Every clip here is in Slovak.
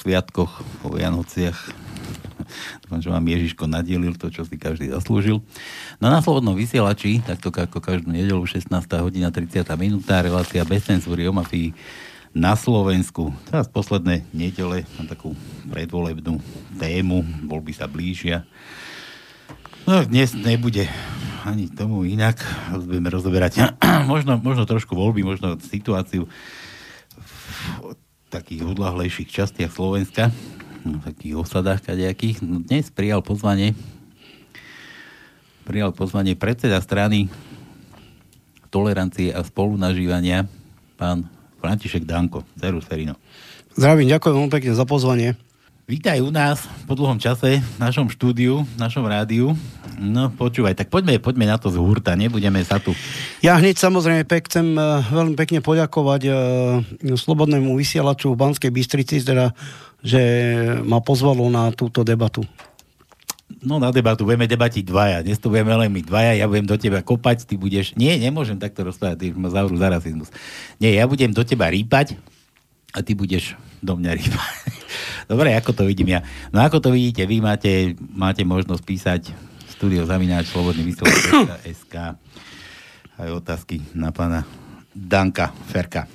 sviatkoch, po Vianociach. Dúfam, že vám Ježiško nadielil to, čo si každý zaslúžil. No na Slobodnom vysielači, takto ako každú nedelu, 16. hodina 30. minúta, relácia bez cenzúry o mafii na Slovensku. Teraz posledné nedele na takú predvolebnú tému, voľby sa blížia. No dnes nebude ani tomu inak. Budeme rozoberať možno, možno trošku voľby, možno situáciu takých odlahlejších častiach Slovenska, v takých osadách kadejakých. No dnes prijal pozvanie prijal pozvanie predseda strany tolerancie a spolunažívania pán František Danko. Serus Ferino. Zdravím, ďakujem veľmi pekne za pozvanie. Vítaj u nás po dlhom čase v našom štúdiu, v našom rádiu. No počúvaj, tak poďme, poďme na to z hurta, nebudeme sa tu... Ja hneď samozrejme pek, chcem uh, veľmi pekne poďakovať uh, Slobodnému vysielaču v Banskej Bystrici, teda, že ma pozvalo na túto debatu. No na debatu budeme debatiť dvaja. Dnes to budeme len my dvaja, ja budem do teba kopať, ty budeš... Nie, nemôžem takto rozprávať, ty ma zavrú za rasizmus. Nie, ja budem do teba rýpať a ty budeš do mňa rýpať. Dobre, ako to vidím ja. No ako to vidíte, vy máte, máte možnosť písať studio Zamináč, Slobodný SK aj otázky na pána Danka Ferka.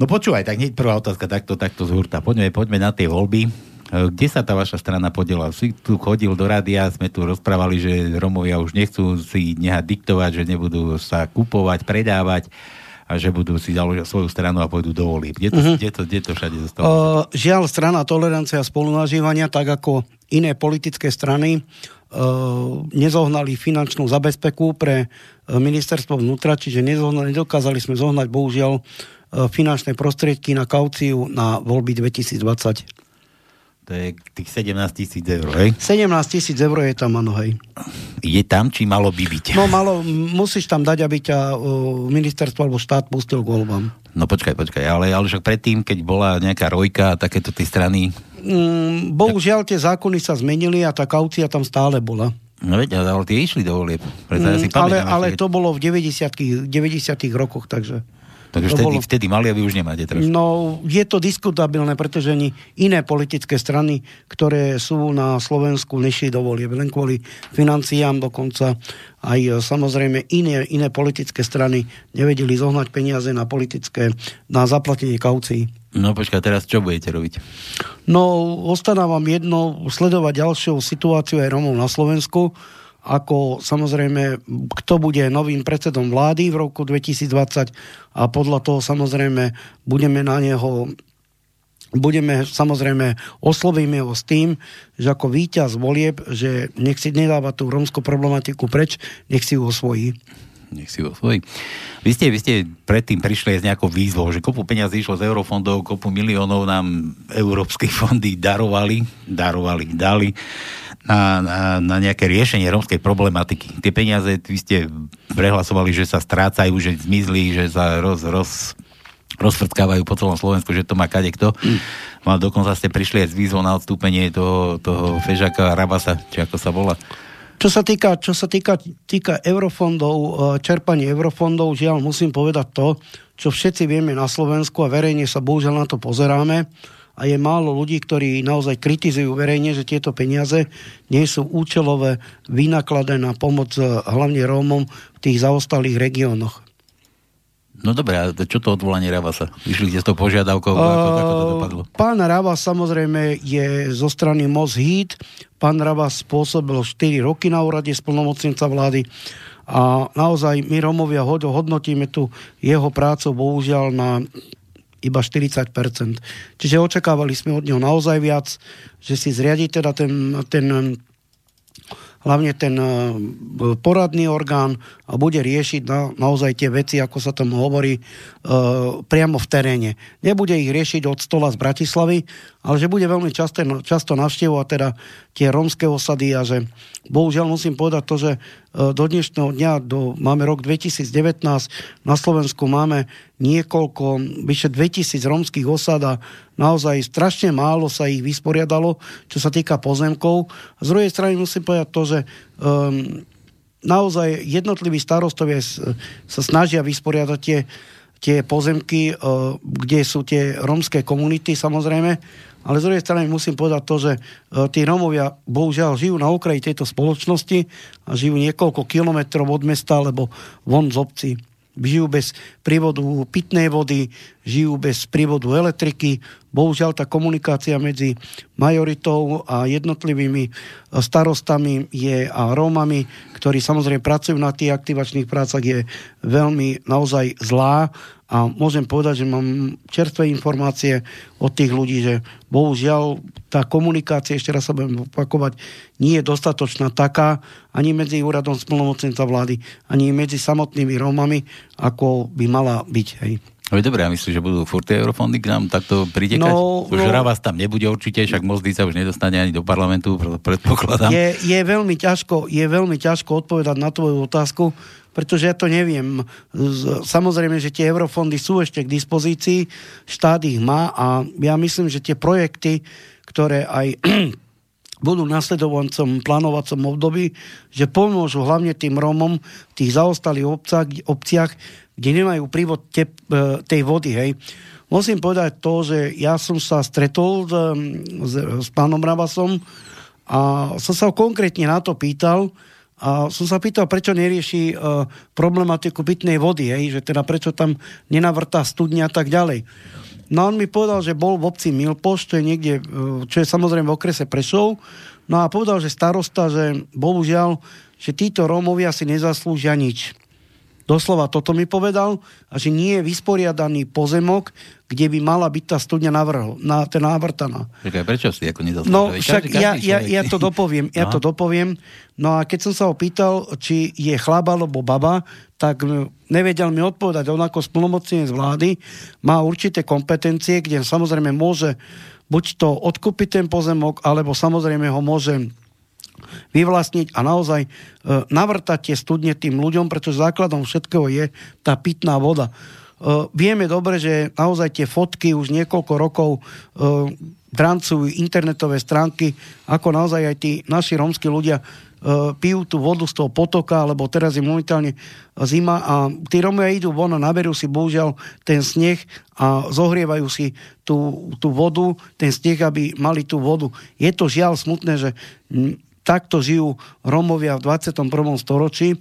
No počúvaj, tak hneď prvá otázka takto, takto z hurta. Poďme, poďme na tie voľby. Kde sa tá vaša strana podiela? Si tu chodil do rádia, sme tu rozprávali, že Romovia už nechcú si nehať diktovať, že nebudú sa kupovať, predávať a že budú si založiť svoju stranu a pôjdu do volieb. Kde to, uh-huh. kde to, kde to všade zostalo? Uh, žiaľ, strana tolerancia a spolunažívania, tak ako iné politické strany, uh, nezohnali finančnú zabezpeku pre uh, ministerstvo vnútra, čiže nezohnali, nedokázali sme zohnať, bohužiaľ, finančné prostriedky na kauciu na voľby 2020. To je tých 17 tisíc eur, hej? 17 tisíc eur je tam, áno, hej. Je tam, či malo by byť? No, malo, musíš tam dať, aby ťa uh, ministerstvo alebo štát pustil k voľbám. No počkaj, počkaj, ale, ale však predtým, keď bola nejaká rojka a takéto tie strany... Mm, bohužiaľ, tie zákony sa zmenili a tá kaucia tam stále bola. No veď, ale tie išli do volieb. Mm, ja ale, ale to bolo v 90 90 rokoch, takže... Takže vtedy, bolo... vtedy mali a vy už nemáte teraz. No, je to diskutabilné, pretože ani iné politické strany, ktoré sú na Slovensku, nešli do volie. Len kvôli financiám dokonca aj e, samozrejme iné, iné politické strany nevedeli zohnať peniaze na politické, na zaplatenie kaucií. No počkaj, teraz čo budete robiť? No, ostanávam jedno, sledovať ďalšiu situáciu aj Romov na Slovensku ako samozrejme, kto bude novým predsedom vlády v roku 2020 a podľa toho samozrejme budeme na neho budeme samozrejme oslovíme ho s tým, že ako víťaz volieb, že nech si nedáva tú rómskú problematiku preč, nech si ju osvojí. Nech si osvojí. Vy ste, vy ste predtým prišli s nejakou výzvou, že kopu peniazí išlo z eurofondov, kopu miliónov nám európske fondy darovali, darovali, dali na, na, na nejaké riešenie rómskej problematiky. Tie peniaze, vy ste prehlasovali, že sa strácajú, že zmizli, že sa roz, roz, rozfrckávajú po celom Slovensku, že to má kade kto. No dokonca ste prišli aj s výzvou na odstúpenie toho, toho Fežaka Rabasa, či ako sa volá. Čo sa týka, čo sa týka, týka eurofondov, e, čerpanie eurofondov, žiaľ musím povedať to, čo všetci vieme na Slovensku a verejne sa bohužiaľ na to pozeráme, a je málo ľudí, ktorí naozaj kritizujú verejne, že tieto peniaze nie sú účelové vynakladené na pomoc eh, hlavne Rómom v tých zaostalých regiónoch. No dobré, a čo to odvolanie Ravasa? Vyšli ste s tou požiadavkou, uh, ako, ako to dopadlo? Pán Ravas samozrejme je zo strany Moz Heat. Pán Ravas spôsobil 4 roky na úrade splnomocnenca vlády a naozaj my Romovia hodnotíme tu jeho prácu bohužiaľ na iba 40%. Čiže očakávali sme od neho naozaj viac, že si zriadi teda ten, ten hlavne ten e, poradný orgán a bude riešiť na, naozaj tie veci, ako sa tomu hovorí, e, priamo v teréne. Nebude ich riešiť od stola z Bratislavy, ale že bude veľmi často, často navštevovať teda tie rómske osady a že bohužiaľ musím povedať to, že e, do dnešného dňa, do, máme rok 2019, na Slovensku máme niekoľko, vyše 2000 rómskych osad a naozaj strašne málo sa ich vysporiadalo, čo sa týka pozemkov. Z druhej strany musím povedať to, že um, naozaj jednotliví starostovia sa snažia vysporiadať tie tie pozemky, kde sú tie rómske komunity samozrejme, ale z druhej strany musím povedať to, že tí Rómovia bohužiaľ žijú na okraji tejto spoločnosti a žijú niekoľko kilometrov od mesta alebo von z obcí žijú bez prívodu pitnej vody, žijú bez prívodu elektriky. Bohužiaľ tá komunikácia medzi majoritou a jednotlivými starostami je a Rómami, ktorí samozrejme pracujú na tých aktivačných prácach, je veľmi naozaj zlá a môžem povedať, že mám čerstvé informácie od tých ľudí, že bohužiaľ tá komunikácia, ešte raz sa budem opakovať, nie je dostatočná taká ani medzi úradom splnomocnenca vlády, ani medzi samotnými Rómami, ako by mala byť. Hej. No je dobré, ja myslím, že budú furt tie eurofondy k nám takto pritekať. No, už no, vás tam nebude určite, však Mozdy sa už nedostane ani do parlamentu, predpokladám. Je, je, veľmi ťažko, je veľmi ťažko odpovedať na tvoju otázku, pretože ja to neviem. Samozrejme, že tie eurofondy sú ešte k dispozícii, štát ich má a ja myslím, že tie projekty, ktoré aj budú nasledovancom plánovacom období, že pomôžu hlavne tým Rómom v tých zaostalých obciach, obciach, kde nemajú prívod tep, e, tej vody. Hej. Musím povedať to, že ja som sa stretol s, s, s pánom Ravasom a som sa konkrétne na to pýtal, a som sa pýtal, prečo nerieši uh, problematiku pitnej vody, hej, že teda prečo tam nenavrtá studňa a tak ďalej. No on mi povedal, že bol v obci Milpoš, čo je niekde, uh, čo je samozrejme v okrese Prešov, no a povedal, že starosta, že bohužiaľ, že títo Rómovia si nezaslúžia nič. Doslova toto mi povedal, a že nie je vysporiadaný pozemok, kde by mala byť tá studňa navrhl, na, ten navrtaná. Čakaj, prečo si ako? No však každý, ja, ja, ja, to dopoviem, ja no. to dopoviem. No a keď som sa ho pýtal, či je chlap alebo baba, tak nevedel mi odpovedať. On ako splnomocnenie z vlády má určité kompetencie, kde samozrejme môže buď to odkúpiť ten pozemok, alebo samozrejme ho môže vyvlastniť a naozaj e, navrtať tie studne tým ľuďom, pretože základom všetkého je tá pitná voda. E, vieme dobre, že naozaj tie fotky už niekoľko rokov e, drancujú internetové stránky, ako naozaj aj tí naši rómsky ľudia e, pijú tú vodu z toho potoka, lebo teraz je momentálne zima a tí Rómovia idú von a naberú si bohužiaľ ten sneh a zohrievajú si tú, tú vodu, ten sneh, aby mali tú vodu. Je to žiaľ smutné, že takto žijú Romovia v 21. storočí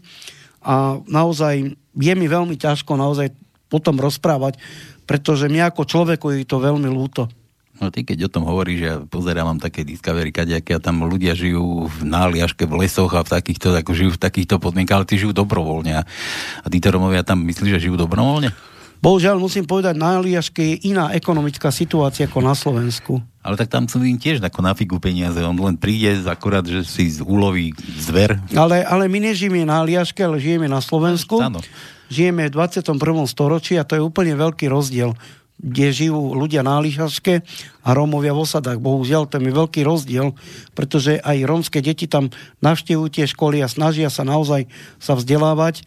a naozaj je mi veľmi ťažko naozaj potom rozprávať, pretože mňa ako človeku je to veľmi lúto. No ty keď o tom hovoríš, ja pozerám také Discovery, kadejaké a tam ľudia žijú v náliaške, v lesoch a v takýchto, ako žijú v takýchto podmienkach, ale tí žijú dobrovoľne. A títo Romovia tam myslíš, že žijú dobrovoľne? Bohužiaľ musím povedať, na Aliaške je iná ekonomická situácia ako na Slovensku. Ale tak tam sú im tiež ako na figu peniaze. On len príde akorát, že si uloví zver. Ale, ale my nežijeme na Aliaške, ale žijeme na Slovensku. Áno. Žijeme v 21. storočí a to je úplne veľký rozdiel kde žijú ľudia na Ališaške a Rómovia v osadách. Bohužiaľ, to je veľký rozdiel, pretože aj rómske deti tam navštevujú tie školy a snažia sa naozaj sa vzdelávať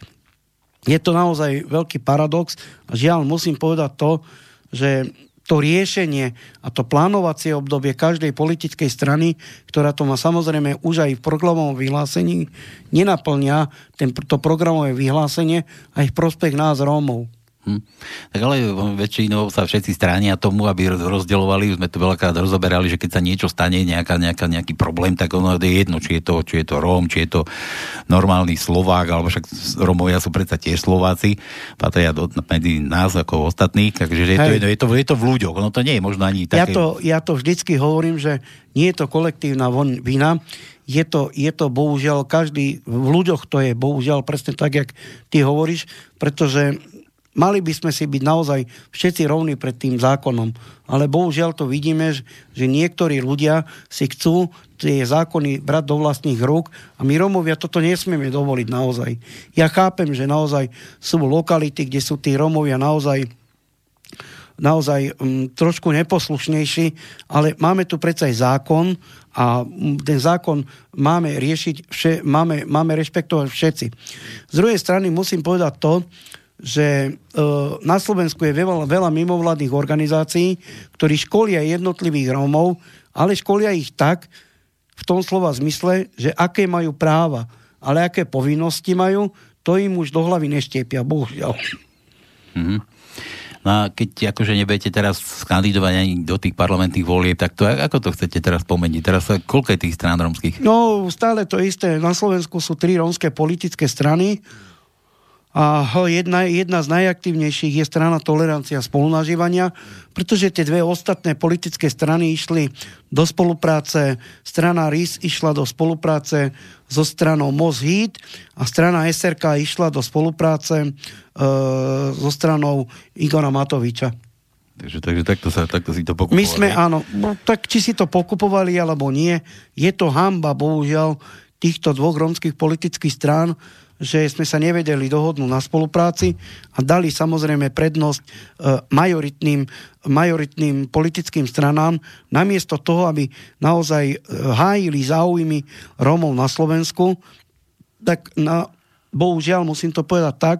je to naozaj veľký paradox a žiaľ musím povedať to, že to riešenie a to plánovacie obdobie každej politickej strany, ktorá to má samozrejme už aj v programovom vyhlásení, nenaplňa ten, to programové vyhlásenie aj v prospech nás Rómov. Hm. Tak ale väčšinou sa všetci stránia tomu, aby rozdeľovali, sme to veľakrát rozoberali, že keď sa niečo stane, nejaká, nejaká, nejaký problém, tak ono je jedno, či je to, či je to Róm, či je to normálny Slovák, alebo však Rómovia sú predsa tiež Slováci, patria do, medzi nás ako ostatných, takže je to, je, to, je to v ľuďoch, ono to nie je možno ani také... Ja to, ja to vždycky hovorím, že nie je to kolektívna vina, je to, je to bohužiaľ každý, v ľuďoch to je bohužiaľ presne tak, jak ty hovoríš, pretože mali by sme si byť naozaj všetci rovní pred tým zákonom. Ale bohužiaľ to vidíme, že niektorí ľudia si chcú tie zákony brať do vlastných rúk a my Romovia toto nesmieme dovoliť naozaj. Ja chápem, že naozaj sú lokality, kde sú tí Romovia naozaj naozaj um, trošku neposlušnejší, ale máme tu predsa aj zákon a um, ten zákon máme riešiť, vše, máme, máme rešpektovať všetci. Z druhej strany musím povedať to, že e, na Slovensku je veľa, veľa mimovládnych organizácií, ktorí školia jednotlivých Rómov, ale školia ich tak, v tom slova zmysle, že aké majú práva, ale aké povinnosti majú, to im už do hlavy neštiepia, bohužiaľ. Mm-hmm. No a keď akože nebudete teraz skandidovať ani do tých parlamentných volieb, tak to ako to chcete teraz pomeniť? Teraz koľko je tých strán romských? No, stále to isté. Na Slovensku sú tri rómske politické strany a jedna, jedna z najaktívnejších je strana tolerancia spolunažívania, pretože tie dve ostatné politické strany išli do spolupráce. Strana RIS išla do spolupráce so stranou Mozhit a strana SRK išla do spolupráce e, so stranou Igora Matoviča. Takže, takže takto, sa, takto si to pokupovali. My sme, áno, no, tak či si to pokupovali alebo nie, je to hamba, bohužiaľ, týchto dvoch romských politických strán, že sme sa nevedeli dohodnúť na spolupráci a dali samozrejme prednosť e, majoritným, majoritným politickým stranám, namiesto toho, aby naozaj e, hájili záujmy Rómov na Slovensku, tak na, bohužiaľ musím to povedať tak,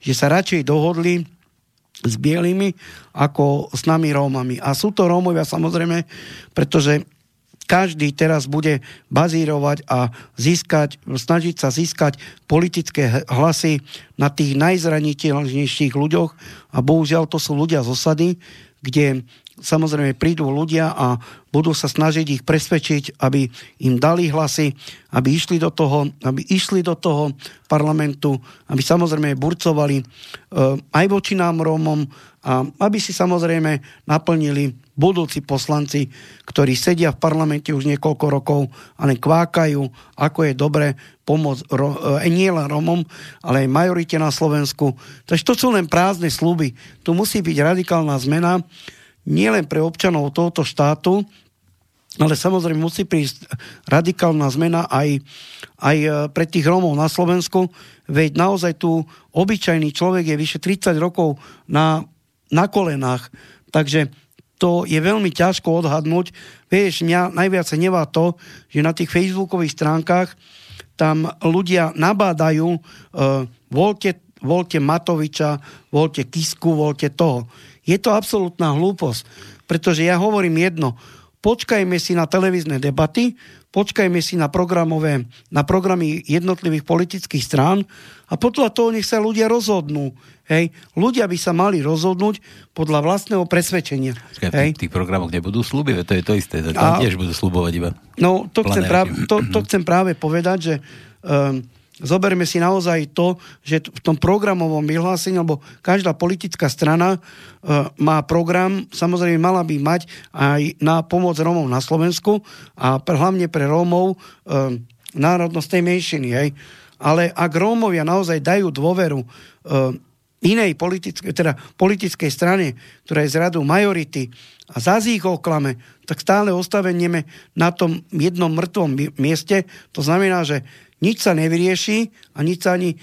že sa radšej dohodli s bielými ako s nami Rómami. A sú to Rómovia samozrejme, pretože každý teraz bude bazírovať a získať, snažiť sa získať politické hlasy na tých najzraniteľnejších ľuďoch. A bohužiaľ to sú ľudia z osady, kde samozrejme prídu ľudia a budú sa snažiť ich presvedčiť, aby im dali hlasy, aby išli do toho, aby išli do toho parlamentu, aby samozrejme burcovali e, aj voči nám Rómom a aby si samozrejme naplnili budúci poslanci, ktorí sedia v parlamente už niekoľko rokov a len kvákajú, ako je dobre pomôcť ro, e, nie len Romom, ale aj majorite na Slovensku. Takže to sú len prázdne sluby. Tu musí byť radikálna zmena nielen pre občanov tohoto štátu, ale samozrejme musí prísť radikálna zmena aj, aj e, pre tých Rómov na Slovensku, veď naozaj tu obyčajný človek je vyše 30 rokov na, na kolenách, takže to je veľmi ťažko odhadnúť. Vieš, mňa najviac nevá to, že na tých facebookových stránkach tam ľudia nabádajú uh, voľte, voľte Matoviča, voľte Kisku, voľte toho. Je to absolútna hlúposť, pretože ja hovorím jedno, počkajme si na televízne debaty, počkajme si na, programové, na programy jednotlivých politických strán a podľa toho nech sa ľudia rozhodnú. Hej. Ľudia by sa mali rozhodnúť podľa vlastného presvedčenia. Skaj, hej. V tých programoch nebudú sluby, to je to isté. To a, tiež budú slubovať iba. No, to chcem, práve, to, to chcem práve povedať, že um, Zoberme si naozaj to, že v tom programovom vyhlásení, lebo každá politická strana e, má program, samozrejme mala by mať aj na pomoc Rómov na Slovensku a pre, hlavne pre Rómov e, národnosť tej menšiny. Hej. Ale ak Rómovia naozaj dajú dôveru e, inej politickej, teda politickej strane, ktorá je z radu majority a zase ich oklame, tak stále ostavenieme na tom jednom mŕtvom mieste. To znamená, že nič sa nevyrieši a nič sa ani e,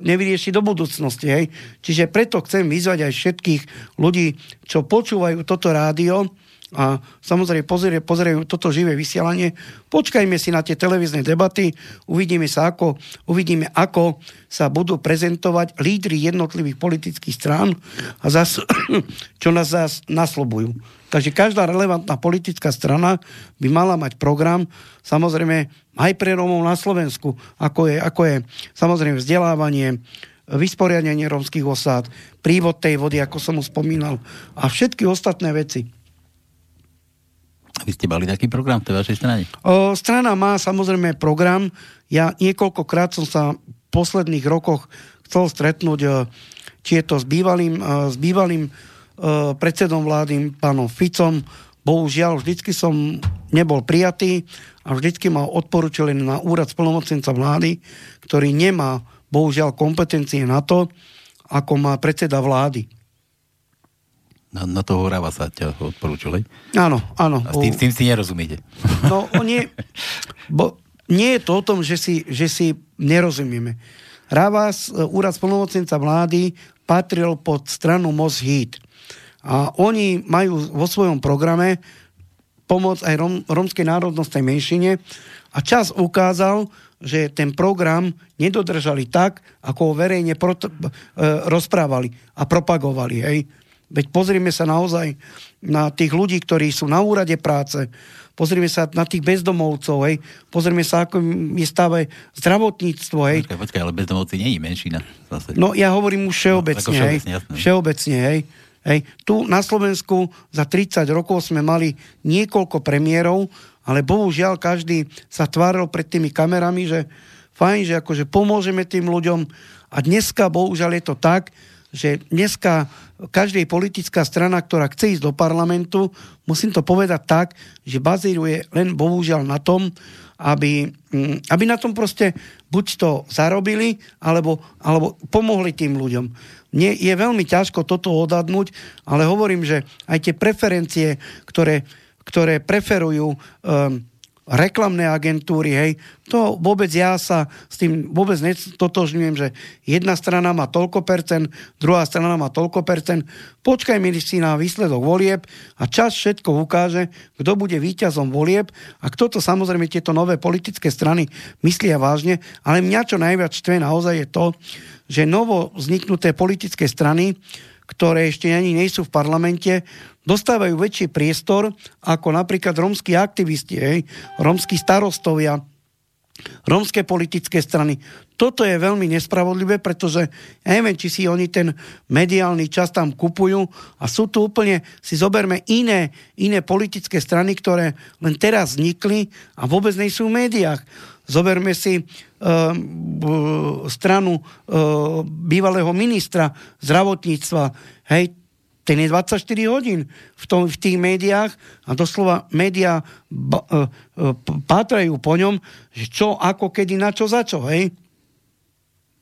nevyrieši do budúcnosti. Hej. Čiže preto chcem vyzvať aj všetkých ľudí, čo počúvajú toto rádio a samozrejme pozerajú, pozerajú toto živé vysielanie. Počkajme si na tie televízne debaty, uvidíme sa ako, uvidíme ako sa budú prezentovať lídry jednotlivých politických strán a zas, čo nás zás naslobujú. Takže každá relevantná politická strana by mala mať program, samozrejme aj pre Rómov na Slovensku, ako je, ako je samozrejme vzdelávanie, vysporiadanie rómskych osád, prívod tej vody, ako som už spomínal, a všetky ostatné veci. Vy ste mali taký program v tej vašej strane? O, strana má samozrejme program. Ja niekoľkokrát som sa v posledných rokoch chcel stretnúť, či je to s bývalým, s bývalým Eh, predsedom vlády, pánom Ficom. Bohužiaľ, vždycky som nebol prijatý a vždycky ma odporučili na úrad splnomocnenca vlády, ktorý nemá, bohužiaľ, kompetencie na to, ako má predseda vlády. Na, na toho Horava sa ťa odporúčili? Áno, áno. A s tým, tým si nerozumiete? No, nie, bo nie je to o tom, že si, že si nerozumieme. Ravas, eh, úrad splnomocnenca vlády, patril pod stranu Moshit. A oni majú vo svojom programe pomoc aj rom, romskej národnostnej menšine a čas ukázal, že ten program nedodržali tak, ako ho verejne pro, e, rozprávali a propagovali. Hej. Veď pozrime sa naozaj na tých ľudí, ktorí sú na úrade práce, pozrime sa na tých bezdomovcov, hej, pozrime sa, ako je stave zdravotníctvo, hej. Počkaj, počkaj, ale bezdomovci nie je menšina. Zase. No ja hovorím už všeobecne, no, všeobecne hej. Jasné. Všeobecne, hej. Hej. Tu na Slovensku za 30 rokov sme mali niekoľko premiérov, ale bohužiaľ každý sa tváril pred tými kamerami, že fajn, že akože pomôžeme tým ľuďom a dneska bohužiaľ je to tak, že dneska každej politická strana, ktorá chce ísť do parlamentu, musím to povedať tak, že bazíruje len bohužiaľ na tom, aby, mm, aby na tom proste buď to zarobili, alebo, alebo pomohli tým ľuďom. Mne je veľmi ťažko toto odhadnúť, ale hovorím, že aj tie preferencie, ktoré, ktoré preferujú um, reklamné agentúry, hej, to vôbec ja sa s tým vôbec netotožňujem, že jedna strana má toľko percent, druhá strana má toľko percent. Počkajme si na výsledok volieb a čas všetko ukáže, kto bude víťazom volieb a kto to samozrejme tieto nové politické strany myslia vážne, ale mňa čo najviac štve naozaj je to, že novo vzniknuté politické strany ktoré ešte ani nie sú v parlamente, dostávajú väčší priestor ako napríklad rómsky aktivisti, hej, rómsky starostovia, rómske politické strany. Toto je veľmi nespravodlivé, pretože ja neviem, či si oni ten mediálny čas tam kupujú a sú tu úplne, si zoberme iné, iné politické strany, ktoré len teraz vznikli a vôbec nie sú v médiách. Zoberme si uh, stranu uh, bývalého ministra zdravotníctva. Hej, ten je 24 hodín v, tom, v tých médiách a doslova médiá ba, uh, uh, pátrajú po ňom, že čo, ako, kedy, na čo, za čo, hej?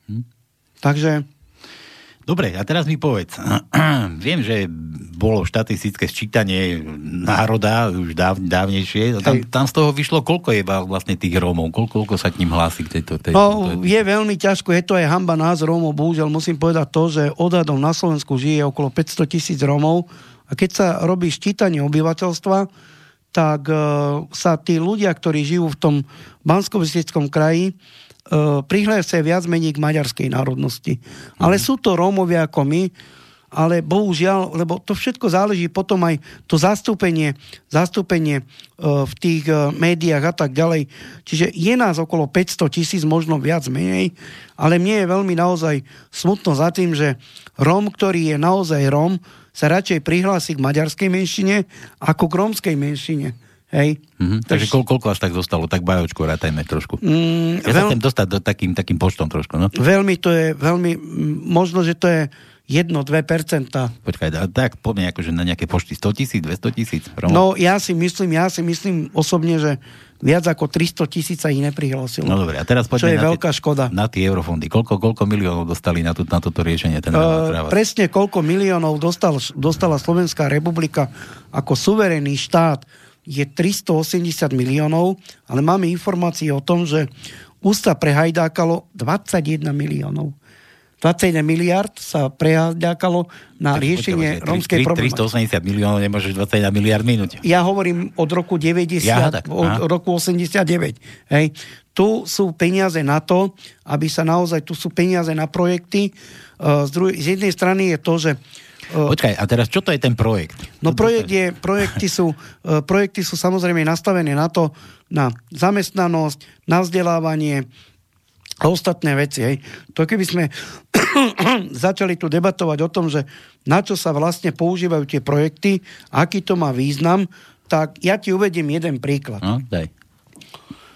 Hm. Takže Dobre, a teraz mi povedz. Viem, že bolo štatistické sčítanie národa už dáv, dávnejšie. Tam, tam z toho vyšlo, koľko je vlastne tých Rómov? Koľko, koľko sa k ním hlási k tejto... tejto no, tejto... je veľmi ťažko, je to aj hamba nás Rómov. Bohužiaľ musím povedať to, že odhadom na Slovensku žije okolo 500 tisíc Rómov a keď sa robí ščítanie obyvateľstva, tak uh, sa tí ľudia, ktorí žijú v tom bansko kraji, prihlásia viac menej k maďarskej národnosti. Mm. Ale sú to Rómovia ako my, ale bohužiaľ, lebo to všetko záleží potom aj to zastúpenie, zastúpenie uh, v tých uh, médiách a tak ďalej. Čiže je nás okolo 500 tisíc, možno viac menej, ale mne je veľmi naozaj smutno za tým, že Róm, ktorý je naozaj Róm, sa radšej prihlási k maďarskej menšine ako k rómskej menšine. Hej. Mm-hmm. Takže koľko, koľko až tak zostalo? Tak bajočku rátajme trošku. Mm, ja veľ... sa chcem dostať do takým, takým poštom trošku. No? Veľmi to je, veľmi, možno, že to je 1-2%. Počkaj, tak poďme akože na nejaké pošty 100 tisíc, 200 tisíc. No ja si myslím, ja si myslím osobne, že viac ako 300 tisíc sa ich neprihlásilo. No dobre, a teraz poďme čo je na veľká tie, škoda. Na tie eurofondy. Koľko, koľko miliónov dostali na, tú, na toto riešenie? Ten uh, presne koľko miliónov dostal, dostala Slovenská republika ako suverénny štát je 380 miliónov, ale máme informácie o tom, že ústa prehajdákalo 21 miliónov. 21 miliard sa prehajdákalo na tak, riešenie rómskej problémy. 380 miliónov nemôžeš 21 miliard minúť. Ja hovorím od roku 90, ja, tak, od roku 89. Hej. Tu sú peniaze na to, aby sa naozaj, tu sú peniaze na projekty. Z, druhej, z jednej strany je to, že Počkaj, a teraz čo to je ten projekt? No projekt je, projekty, sú, e, projekty sú samozrejme nastavené na to, na zamestnanosť, na vzdelávanie a ostatné veci. Hej. To keby sme začali tu debatovať o tom, že na čo sa vlastne používajú tie projekty, aký to má význam, tak ja ti uvediem jeden príklad. No, daj.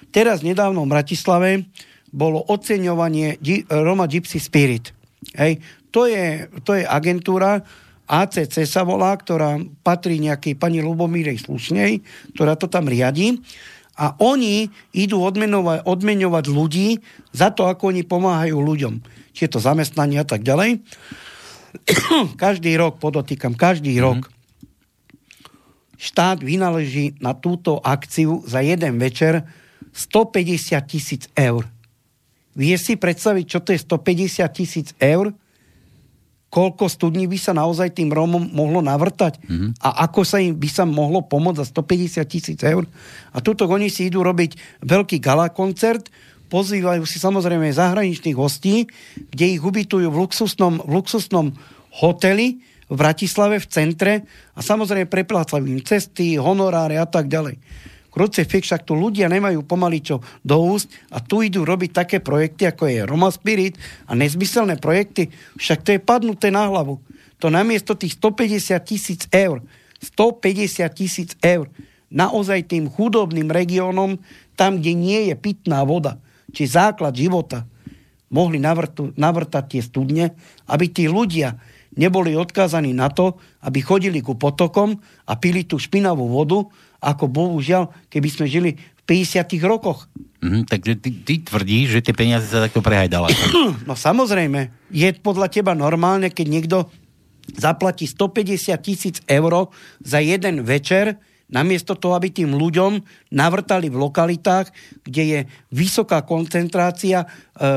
Teraz nedávno v Bratislave bolo oceňovanie Roma Gypsy Spirit. Hej. To, je, to je agentúra, ACC sa volá, ktorá patrí nejakej pani Lubomírej Slušnej, ktorá to tam riadi. A oni idú odmenovať, odmeňovať ľudí za to, ako oni pomáhajú ľuďom. Či je to zamestnanie a tak ďalej. každý rok, podotýkam, každý mm-hmm. rok štát vynaleží na túto akciu za jeden večer 150 tisíc eur. Vie si predstaviť, čo to je 150 tisíc eur? Koľko studní by sa naozaj tým Rómom mohlo navrtať mm-hmm. a ako sa im by sa mohlo pomôcť za 150 tisíc eur. A tuto oni si idú robiť veľký gala koncert, pozývajú si samozrejme zahraničných hostí, kde ich ubytujú v luxusnom, v luxusnom hoteli v Bratislave v centre a samozrejme preplácajú im cesty, honoráre a tak ďalej. Krucifix, však tu ľudia nemajú pomaly čo do úst a tu idú robiť také projekty, ako je Roma Spirit a nezmyselné projekty, však to je padnuté na hlavu. To namiesto tých 150 tisíc eur, 150 tisíc eur, naozaj tým chudobným regiónom, tam, kde nie je pitná voda, či základ života, mohli navrtu, navrtať tie studne, aby tí ľudia neboli odkázaní na to, aby chodili ku potokom a pili tú špinavú vodu, ako bohužiaľ, keby sme žili v 50 rokoch. Mm, takže ty, ty tvrdíš, že tie peniaze sa takto prehajdala. No samozrejme, je podľa teba normálne, keď niekto zaplatí 150 tisíc eur za jeden večer, namiesto toho, aby tým ľuďom navrtali v lokalitách, kde je vysoká koncentrácia e, e,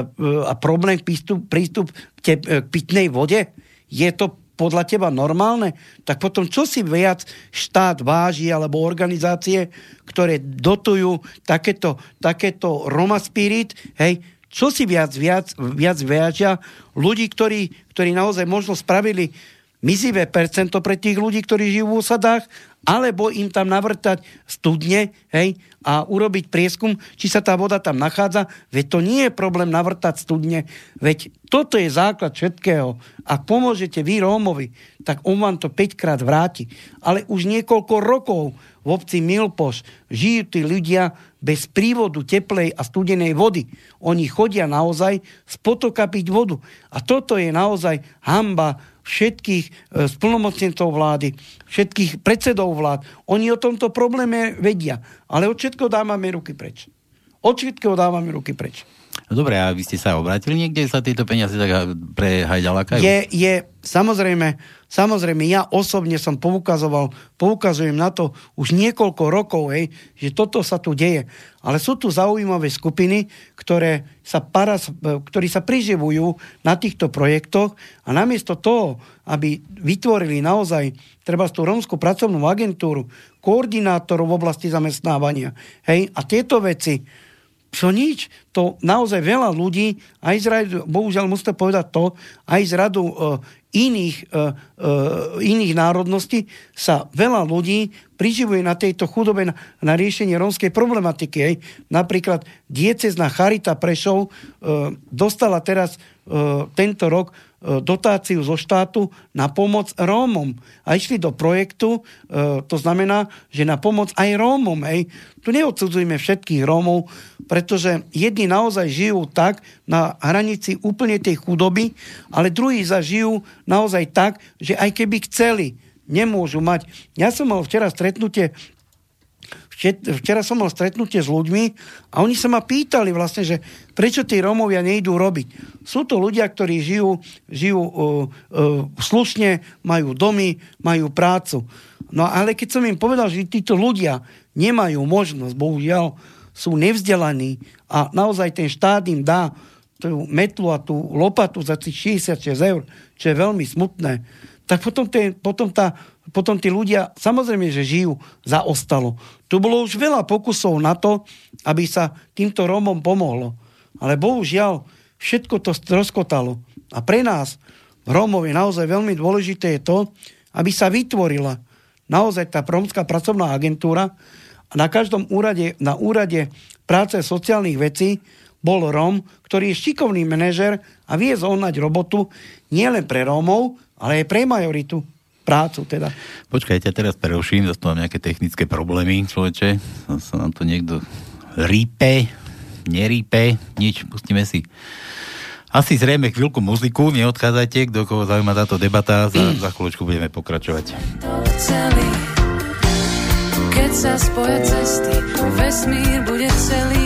a problém prístup, prístup k, te, k pitnej vode. Je to podľa teba normálne, tak potom čo si viac štát váži alebo organizácie, ktoré dotujú takéto, takéto Roma Spirit, hej, čo si viac, viac, viac vážia ľudí, ktorí, ktorí naozaj možno spravili mizivé percento pre tých ľudí, ktorí žijú v úsadách alebo im tam navrtať studne hej, a urobiť prieskum, či sa tá voda tam nachádza. Veď to nie je problém navrtať studne, veď toto je základ všetkého. Ak pomôžete vy Rómovi, tak on vám to 5 krát vráti. Ale už niekoľko rokov v obci Milpoš žijú tí ľudia bez prívodu teplej a studenej vody. Oni chodia naozaj z potoka piť vodu. A toto je naozaj hamba všetkých e, splnomocnencov vlády, všetkých predsedov vlád. Oni o tomto probléme vedia. Ale od všetkého dávame ruky preč. Od všetkého dávame ruky preč. No dobre, a vy ste sa obrátili niekde, sa tieto peniaze tak prehajďalakajú? Je, je, samozrejme, samozrejme, ja osobne som poukazoval, poukazujem na to už niekoľko rokov, hej, že toto sa tu deje. Ale sú tu zaujímavé skupiny, ktoré sa, paras, ktorí sa priživujú na týchto projektoch a namiesto toho, aby vytvorili naozaj treba tú rómskú pracovnú agentúru, koordinátorov v oblasti zamestnávania, hej, a tieto veci, čo nič, to naozaj veľa ľudí, aj z radu, bohužiaľ musíte povedať to, aj z radu uh, iných, uh, uh, iných národností sa veľa ľudí priživuje na tejto chudobe na, na riešenie rómskej problematiky. Hej. Napríklad diecezná Charita Prešov uh, dostala teraz uh, tento rok E, dotáciu zo štátu na pomoc Rómom. A išli do projektu, e, to znamená, že na pomoc aj Rómom. Hej. Tu neodsudzujeme všetkých Rómov, pretože jedni naozaj žijú tak na hranici úplne tej chudoby, ale druhí zažijú naozaj tak, že aj keby chceli, nemôžu mať. Ja som mal včera stretnutie včera som mal stretnutie s ľuďmi a oni sa ma pýtali vlastne, že prečo tí Rómovia nejdú robiť. Sú to ľudia, ktorí žijú, žijú uh, uh, slušne, majú domy, majú prácu. No ale keď som im povedal, že títo ľudia nemajú možnosť, bohužiaľ, sú nevzdelaní a naozaj ten štát im dá tú metlu a tú lopatu za tých 66 eur, čo je veľmi smutné, tak potom, ten, potom tá potom tí ľudia samozrejme, že žijú zaostalo. Tu bolo už veľa pokusov na to, aby sa týmto Rómom pomohlo. Ale bohužiaľ, všetko to rozkotalo. A pre nás, Rómov, je naozaj veľmi dôležité je to, aby sa vytvorila naozaj tá rómska pracovná agentúra a na každom úrade, na úrade práce sociálnych vecí bol Róm, ktorý je šikovný manažer a vie zohnať robotu nielen pre Rómov, ale aj pre majoritu prácu teda. Počkajte, teraz preruším, zase mám nejaké technické problémy, človeče. Sa nám to niekto rípe, nerípe, nič, pustíme si asi zrejme chvíľku muziku, neodchádzajte, kto koho zaujíma táto debata, za, za chvíľočku budeme pokračovať. Keď sa spoja cesty, vesmír bude celý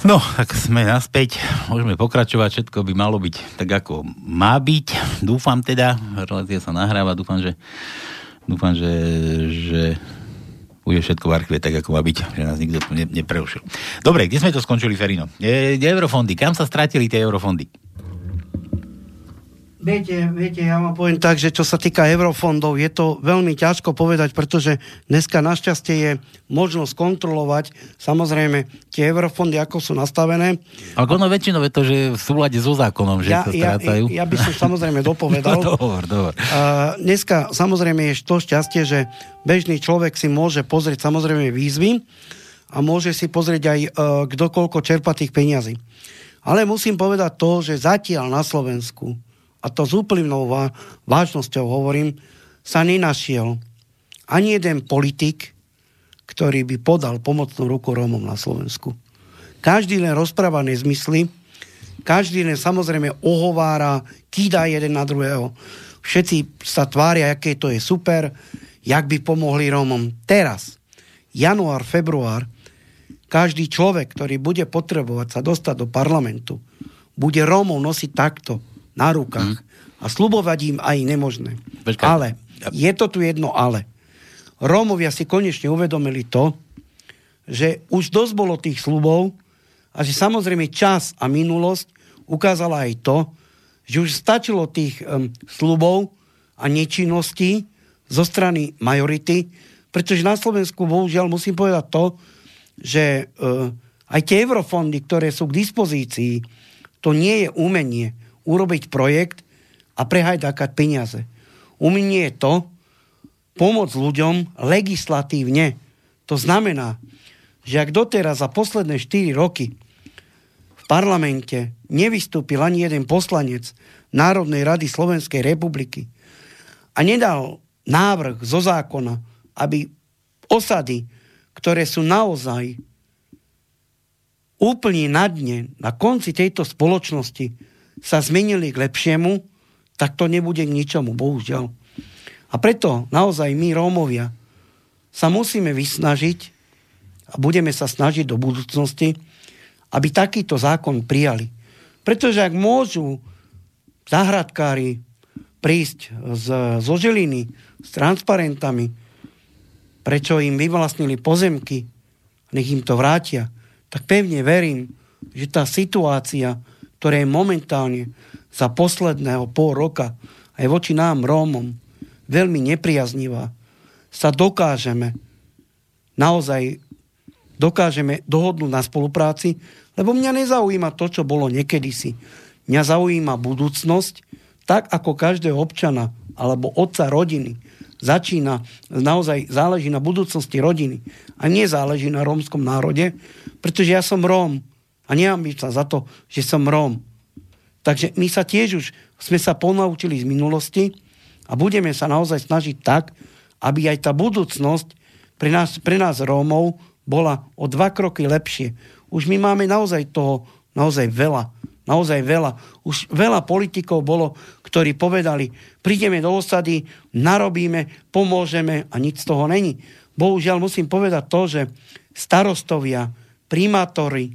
No, tak sme naspäť, môžeme pokračovať, všetko by malo byť tak, ako má byť. Dúfam teda, relácia sa nahráva, dúfam, že, dúfam, že, že bude všetko v archíve tak, ako má byť, že nás nikto ne, nepreušil. Dobre, kde sme to skončili, Ferino? E, eurofondy, kam sa stratili tie eurofondy? Viete, viete, ja vám poviem tak, že čo sa týka eurofondov, je to veľmi ťažko povedať, pretože dneska našťastie je možnosť kontrolovať samozrejme tie eurofondy, ako sú nastavené. Ale ono väčšinou je to, že v súlade so zákonom, že ja, sa strácajú. Ja, ja by som samozrejme dopovedal. no, dohovor, dohovor. Uh, dneska samozrejme je to šťastie, že bežný človek si môže pozrieť samozrejme výzvy a môže si pozrieť aj uh, kto koľko čerpa tých peňazí. Ale musím povedať to, že zatiaľ na Slovensku a to s úplnou vážnosťou hovorím, sa nenašiel ani jeden politik, ktorý by podal pomocnú ruku Rómom na Slovensku. Každý len rozpráva nezmysly, každý len samozrejme ohovára, kýda jeden na druhého. Všetci sa tvária, aké to je super, jak by pomohli Rómom. Teraz, január, február, každý človek, ktorý bude potrebovať sa dostať do parlamentu, bude Rómov nosiť takto na rukách mm. a slubovať im aj nemožné. Počkaj. Ale, je to tu jedno ale. Rómovia si konečne uvedomili to, že už dosť bolo tých slubov a že samozrejme čas a minulosť ukázala aj to, že už stačilo tých um, slubov a nečinností zo strany majority, pretože na Slovensku bohužiaľ musím povedať to, že uh, aj tie eurofondy, ktoré sú k dispozícii, to nie je umenie urobiť projekt a prehajdákať peniaze. Umenie je to, pomôcť ľuďom legislatívne. To znamená, že ak doteraz za posledné 4 roky v parlamente nevystúpil ani jeden poslanec Národnej rady Slovenskej republiky a nedal návrh zo zákona, aby osady, ktoré sú naozaj úplne na dne, na konci tejto spoločnosti, sa zmenili k lepšiemu, tak to nebude k ničomu, bohužiaľ. A preto naozaj my, Rómovia, sa musíme vysnažiť a budeme sa snažiť do budúcnosti, aby takýto zákon prijali. Pretože ak môžu zahradkári prísť z, zo Žiliny s transparentami, prečo im vyvlastnili pozemky, nech im to vrátia, tak pevne verím, že tá situácia ktoré je momentálne za posledného pol roka aj voči nám, Rómom, veľmi nepriaznivá, sa dokážeme naozaj dokážeme dohodnúť na spolupráci, lebo mňa nezaujíma to, čo bolo si. Mňa zaujíma budúcnosť, tak ako každého občana alebo otca rodiny. Začína, naozaj záleží na budúcnosti rodiny a nie záleží na rómskom národe, pretože ja som Róm a nemám sa za to, že som Róm. Takže my sa tiež už sme sa ponaučili z minulosti a budeme sa naozaj snažiť tak, aby aj tá budúcnosť pre nás, pre nás Rómov bola o dva kroky lepšie. Už my máme naozaj toho naozaj veľa. Naozaj veľa. Už veľa politikov bolo, ktorí povedali, prídeme do osady, narobíme, pomôžeme a nič z toho není. Bohužiaľ musím povedať to, že starostovia, primátori,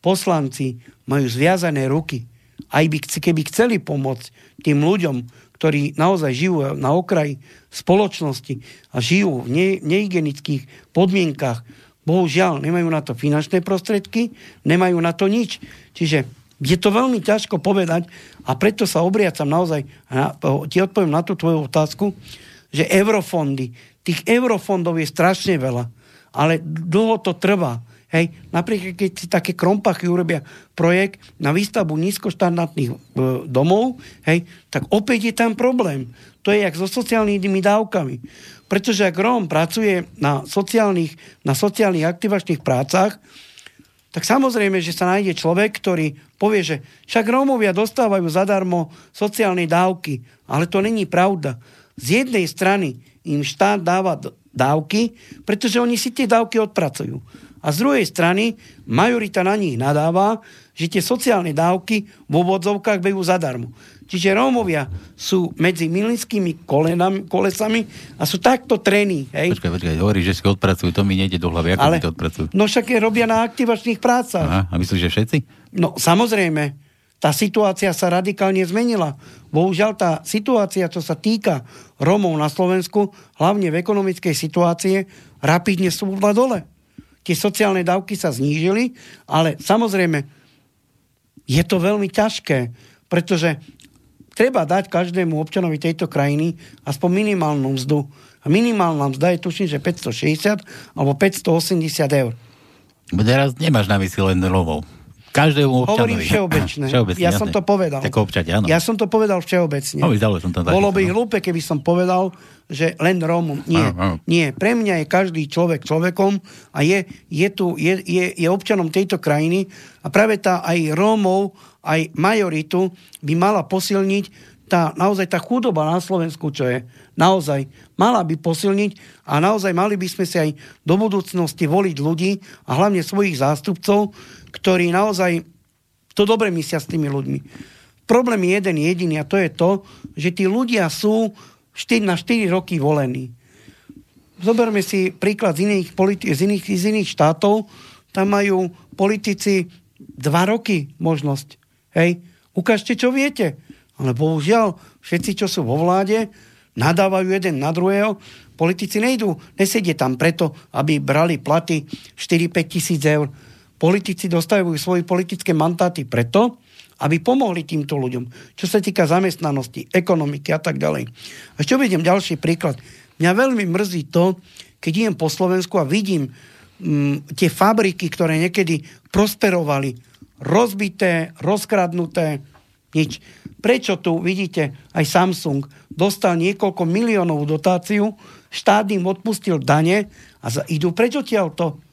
poslanci majú zviazané ruky. Aj by, keby chceli pomôcť tým ľuďom, ktorí naozaj žijú na okraji spoločnosti a žijú v ne, nehygienických podmienkach, bohužiaľ nemajú na to finančné prostriedky, nemajú na to nič. Čiže je to veľmi ťažko povedať a preto sa obriacam naozaj, na, ti odpoviem na tú tvoju otázku, že eurofondy, tých eurofondov je strašne veľa, ale dlho to trvá. Hej, napríklad, keď si také krompachy urobia projekt na výstavbu nízkoštandardných e, domov, hej, tak opäť je tam problém. To je jak so sociálnymi dávkami. Pretože ak Róm pracuje na sociálnych, na sociálnych aktivačných prácach, tak samozrejme, že sa nájde človek, ktorý povie, že však Rómovia dostávajú zadarmo sociálne dávky, ale to není pravda. Z jednej strany im štát dáva dávky, pretože oni si tie dávky odpracujú. A z druhej strany majorita na nich nadáva, že tie sociálne dávky v úvodzovkách bejú zadarmo. Čiže Rómovia sú medzi milinskými kolenami, kolesami a sú takto trení. Hej? Počkaj, počkaj, hovorí, že si odpracujú, to mi nejde do hlavy. Ako Ale, to odpracujú? No však je robia na aktivačných prácach. Aha, a myslíš, že všetci? No samozrejme. Tá situácia sa radikálne zmenila. Bohužiaľ tá situácia, čo sa týka Rómov na Slovensku, hlavne v ekonomickej situácie, rapidne súvla dole tie sociálne dávky sa znížili, ale samozrejme je to veľmi ťažké, pretože treba dať každému občanovi tejto krajiny aspoň minimálnu mzdu. A minimálna mzda je tuším, že 560 alebo 580 eur. Teraz nemáš na mysli len Romov každému občanovi. Hovorím všeobecne. všeobecne ja jasne. som to povedal. Občať, áno. Ja som to povedal všeobecne. No, som tam Bolo by hlúpe, keby som povedal, že len Rómom. Nie, áno, áno. nie. Pre mňa je každý človek človekom a je, je, tu, je, je, je občanom tejto krajiny a práve tá aj Rómov, aj majoritu by mala posilniť tá, naozaj tá chudoba na Slovensku, čo je naozaj, mala by posilniť a naozaj mali by sme si aj do budúcnosti voliť ľudí a hlavne svojich zástupcov, ktorí naozaj to dobre myslia s tými ľuďmi. Problém je jeden jediný a to je to, že tí ľudia sú 4, na 4 roky volení. Zoberme si príklad z iných, politi- z iných, z iných štátov. Tam majú politici 2 roky možnosť. Hej, ukážte, čo viete. Ale bohužiaľ, všetci, čo sú vo vláde, nadávajú jeden na druhého. Politici nejdú, nesedie tam preto, aby brali platy 4-5 tisíc eur politici dostávajú svoje politické mandáty preto, aby pomohli týmto ľuďom, čo sa týka zamestnanosti, ekonomiky a tak ďalej. A čo vidím ďalší príklad. Mňa veľmi mrzí to, keď idem po Slovensku a vidím mm, tie fabriky, ktoré niekedy prosperovali, rozbité, rozkradnuté, nič. Prečo tu vidíte aj Samsung dostal niekoľko miliónov dotáciu, štát im odpustil dane a idú prečo to?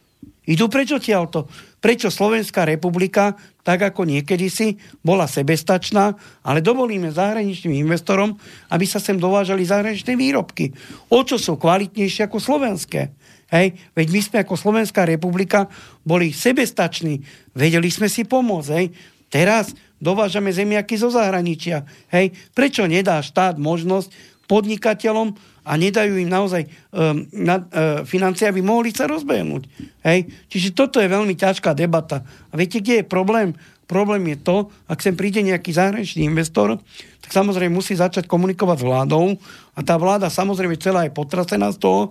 Idú prečo to? Prečo Slovenská republika, tak ako niekedy si, bola sebestačná, ale dovolíme zahraničným investorom, aby sa sem dovážali zahraničné výrobky. O čo sú kvalitnejšie ako slovenské? Hej, veď my sme ako Slovenská republika boli sebestační, vedeli sme si pomôcť. Hej. Teraz dovážame zemiaky zo zahraničia. Hej, prečo nedá štát možnosť podnikateľom a nedajú im naozaj um, na, uh, financie, aby mohli sa rozbehnúť. Hej? Čiže toto je veľmi ťažká debata. A viete, kde je problém? Problém je to, ak sem príde nejaký zahraničný investor, tak samozrejme musí začať komunikovať s vládou a tá vláda samozrejme celá je potrasená z toho,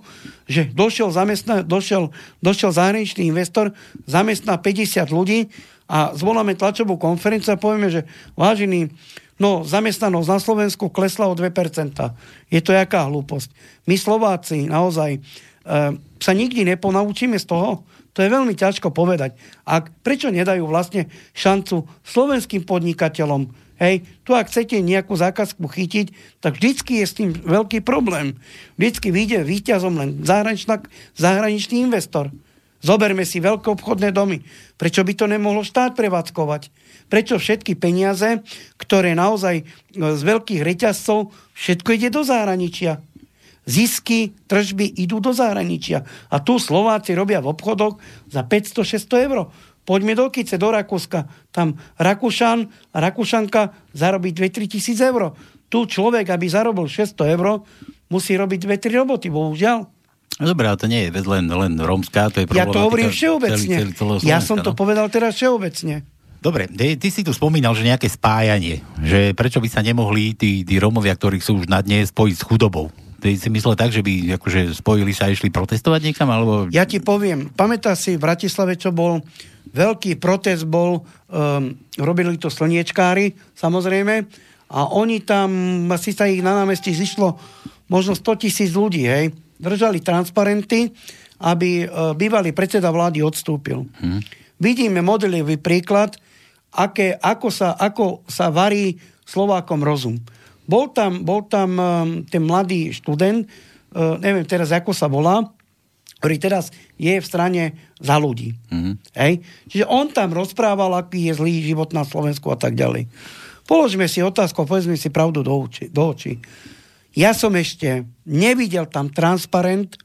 že došiel, zamestna, došiel, došiel zahraničný investor, zamestná 50 ľudí a zvoláme tlačovú konferenciu a povieme, že vážený No, zamestnanosť na Slovensku klesla o 2%. Je to jaká hlúposť. My Slováci naozaj e, sa nikdy neponaučíme z toho, To je veľmi ťažko povedať. A prečo nedajú vlastne šancu slovenským podnikateľom? Hej, tu ak chcete nejakú zákazku chytiť, tak vždycky je s tým veľký problém. Vždycky vyjde víťazom len zahraničný investor. Zoberme si veľké obchodné domy. Prečo by to nemohlo štát prevádzkovať? Prečo všetky peniaze, ktoré naozaj e, z veľkých reťazcov, všetko ide do zahraničia? zisky, tržby idú do zahraničia. A tu Slováci robia v obchodoch za 500-600 eur. Poďme do Kice, do Rakúska. Tam Rakúšan a Rakúšanka zarobí 2-3 tisíc eur. Tu človek, aby zarobil 600 eur, musí robiť 2-3 roboty, bohužiaľ. Dobré, ale to nie je len, len rómska, to je Ja to hovorím všeobecne. Celý, celý ja som to no? povedal teraz všeobecne. Dobre, ty, ty si tu spomínal, že nejaké spájanie, že prečo by sa nemohli tí, tí Rómovia, ktorí sú už na dne, spojiť s chudobou. Ty si myslel tak, že by akože spojili sa a išli protestovať niekam? Alebo... Ja ti poviem, pamätáš si v Bratislave, čo bol veľký protest bol, um, robili to slniečkári, samozrejme, a oni tam, asi sa ich na námestí zišlo možno 100 tisíc ľudí, hej, držali transparenty, aby uh, bývalý predseda vlády odstúpil. Hmm. Vidíme modelový príklad, aké, ako, sa, ako sa varí Slovákom rozum. Bol tam, bol tam um, ten mladý študent, uh, neviem teraz, ako sa volá, ktorý teraz je v strane za ľudí. Mm-hmm. Hej? Čiže on tam rozprával, aký je zlý život na Slovensku a tak ďalej. Položme si otázku, povedzme si pravdu do, oči, do očí. Ja som ešte nevidel tam transparent,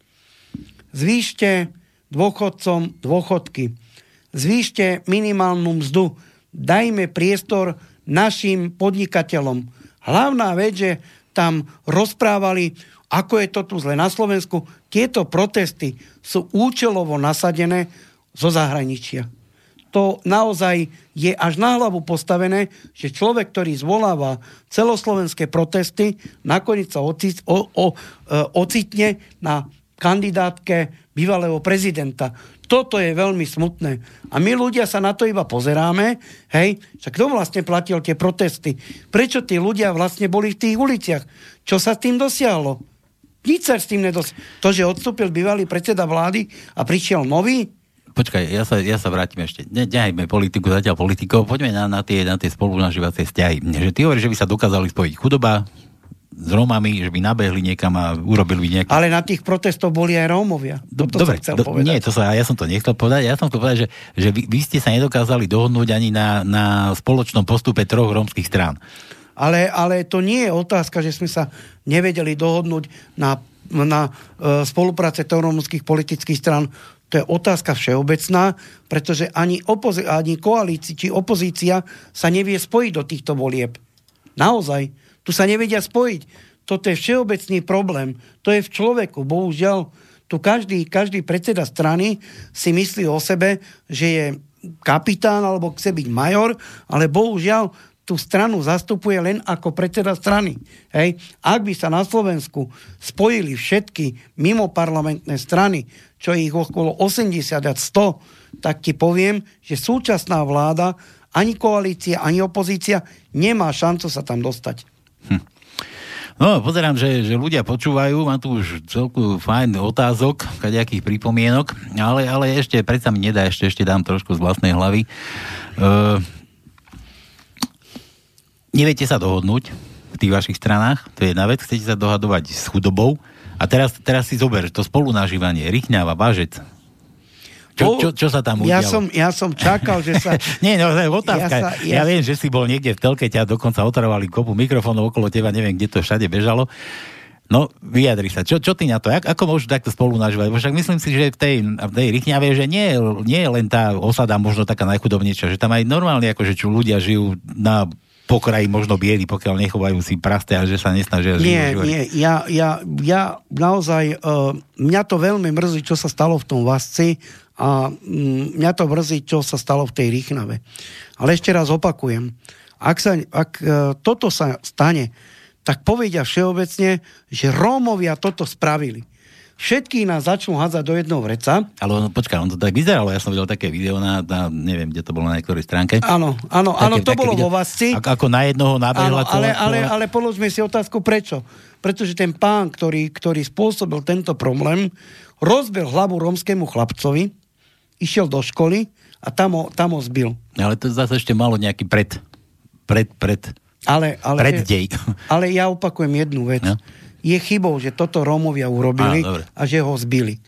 zvýšte dôchodcom dôchodky, zvýšte minimálnu mzdu, dajme priestor našim podnikateľom, Hlavná vec, že tam rozprávali, ako je to tu zle na Slovensku. Tieto protesty sú účelovo nasadené zo zahraničia. To naozaj je až na hlavu postavené, že človek, ktorý zvoláva celoslovenské protesty, nakoniec sa ocit, o, o, e, ocitne na kandidátke bývalého prezidenta. Toto je veľmi smutné. A my ľudia sa na to iba pozeráme, hej, však kto vlastne platil tie protesty? Prečo tí ľudia vlastne boli v tých uliciach? Čo sa s tým dosiahlo? Nič sa s tým nedosiahlo. To, že odstúpil bývalý predseda vlády a prišiel nový, Počkaj, ja sa, ja sa vrátim ešte. Ne, nehajme politiku, zatiaľ politikov. Poďme na, na tie, na tie spolunažívacie vzťahy. Že ty hovoríš, že by sa dokázali spojiť chudoba, s Rómami, že by nabehli niekam a urobili by nejaké... Ale na tých protestov boli aj Rómovia. Do, to dobre, chcel do, povedať. nie, to sa, ja som to nechcel povedať. Ja som to povedať, že, že vy, vy ste sa nedokázali dohodnúť ani na, na spoločnom postupe troch rómskych strán. Ale, ale to nie je otázka, že sme sa nevedeli dohodnúť na, na uh, spolupráce rómskych politických strán. To je otázka všeobecná, pretože ani, opozi- ani koalícia či opozícia sa nevie spojiť do týchto volieb. Naozaj. Tu sa nevedia spojiť. Toto je všeobecný problém. To je v človeku. Bohužiaľ, tu každý, každý predseda strany si myslí o sebe, že je kapitán alebo chce byť major, ale bohužiaľ tú stranu zastupuje len ako predseda strany. Hej. Ak by sa na Slovensku spojili všetky mimoparlamentné strany, čo ich okolo 80 a 100, tak ti poviem, že súčasná vláda, ani koalícia, ani opozícia nemá šancu sa tam dostať. Hm. No, pozerám, že, že ľudia počúvajú, mám tu už celku fajn otázok, kadejakých pripomienok, ale, ale ešte, predsa mi nedá, ešte, ešte dám trošku z vlastnej hlavy. Uh, neviete sa dohodnúť v tých vašich stranách, to je jedna vec, chcete sa dohadovať s chudobou, a teraz, teraz si zober, to spolunažívanie, Rychňava, Bažec, čo, čo, čo sa tam udialo? Ja som, ja som čakal, že sa... Nie, no to je otázka. Ja, sa, ja... ja viem, že si bol niekde v telke, ťa dokonca otravali kopu mikrofónov okolo teba, neviem, kde to všade bežalo. No, vyjadri sa. Čo, čo ty na to? Jak, ako môžu takto spolu nažívať? Však myslím si, že v tej, v tej Rychňave, že nie, nie je len tá osada možno taká najchudobnejšia, že tam aj normálne, ako že čo ľudia žijú na pokraji možno biedy, pokiaľ nechovajú si prasté a že sa nesnažia žiť. Nie, nie, ja, ja, ja naozaj, uh, mňa to veľmi mrzí, čo sa stalo v tom Vasci a mm, mňa to mrzí, čo sa stalo v tej Rýchnave. Ale ešte raz opakujem, ak, sa, ak e, toto sa stane, tak povedia všeobecne, že Rómovia toto spravili. Všetky nás začnú hádzať do jedného vreca. Ale on, počkaj, on to tak vyzeralo, ja som videl také video na, na neviem, kde to bolo na niektorej stránke. Áno, áno, áno, to bolo video, vo Vasci. Ako, ako na jednoho nabehla ale, ale, ale položme si otázku, prečo? Pretože ten pán, ktorý, ktorý spôsobil tento problém, rozbil hlavu rómskému chlapcovi, išiel do školy a tam ho, tam ho zbil. Ale to zase ešte malo nejaký pred, pred, pred, Ale, ale, preddej. ale ja opakujem jednu vec. No. Je chybou, že toto Rómovia urobili Á, a že ho zbili.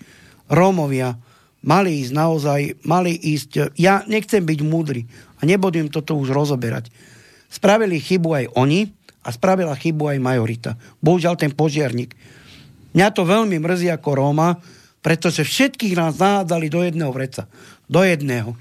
Rómovia mali ísť naozaj, mali ísť, ja nechcem byť múdry a nebudem toto už rozoberať. Spravili chybu aj oni a spravila chybu aj majorita. Bohužiaľ ten požiarník. Mňa to veľmi mrzí ako Róma, pretože všetkých nás nahádzali do jedného vreca. Do jedného.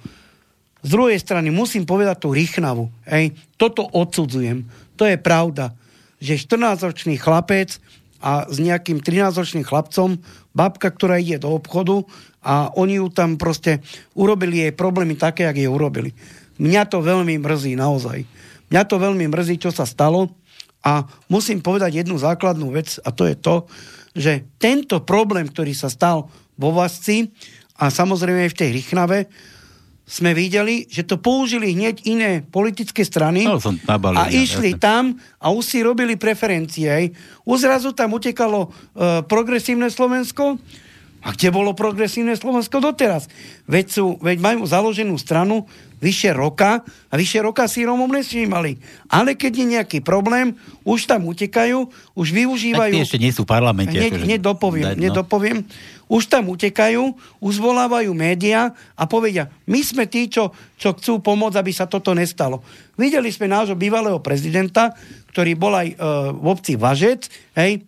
Z druhej strany musím povedať tú Rychnavu. Hej, toto odsudzujem. To je pravda, že 14-ročný chlapec a s nejakým 13-ročným chlapcom, babka, ktorá ide do obchodu a oni ju tam proste urobili jej problémy také, jak jej urobili. Mňa to veľmi mrzí, naozaj. Mňa to veľmi mrzí, čo sa stalo a musím povedať jednu základnú vec a to je to, že tento problém, ktorý sa stal vo Vasci a samozrejme aj v tej Rychnave, sme videli, že to použili hneď iné politické strany No, nabalil, a išli jasne. tam a už si robili preferencie. Hej. Už zrazu tam utekalo e, progresívne Slovensko. A kde bolo progresívne Slovensko doteraz? Veď, sú, veď majú založenú stranu vyše roka a vyše roka si Romom nesnímali. Ale keď je nejaký problém, už tam utekajú, už Tak využívajú... tí ešte nie sú v parlamente. Hneď, akože- hneď dopoviem, dať, no. dopoviem. Už tam utekajú, už zvolávajú médiá a povedia, my sme tí, čo, čo chcú pomôcť, aby sa toto nestalo. Videli sme nášho bývalého prezidenta, ktorý bol aj e, v obci Važec, hej,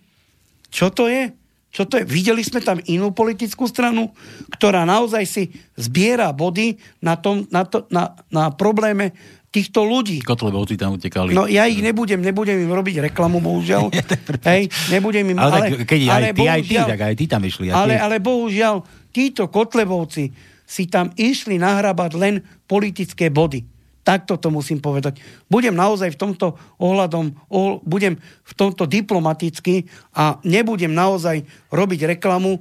čo to je? Čo to je? Videli sme tam inú politickú stranu, ktorá naozaj si zbiera body na, tom, na, to, na, na probléme týchto ľudí. Kotlebovci tam utekali. No ja ich nebudem, nebudem im robiť reklamu, bohužiaľ. Hej, nebudem im... ale, tak, keď ale, aj ty, aj ty, tak aj ty tam išli. ale, ale bohužiaľ, títo Kotlebovci si tam išli nahrabať len politické body. Takto to musím povedať. Budem naozaj v tomto ohľadom, oh, budem v tomto diplomaticky a nebudem naozaj robiť reklamu e,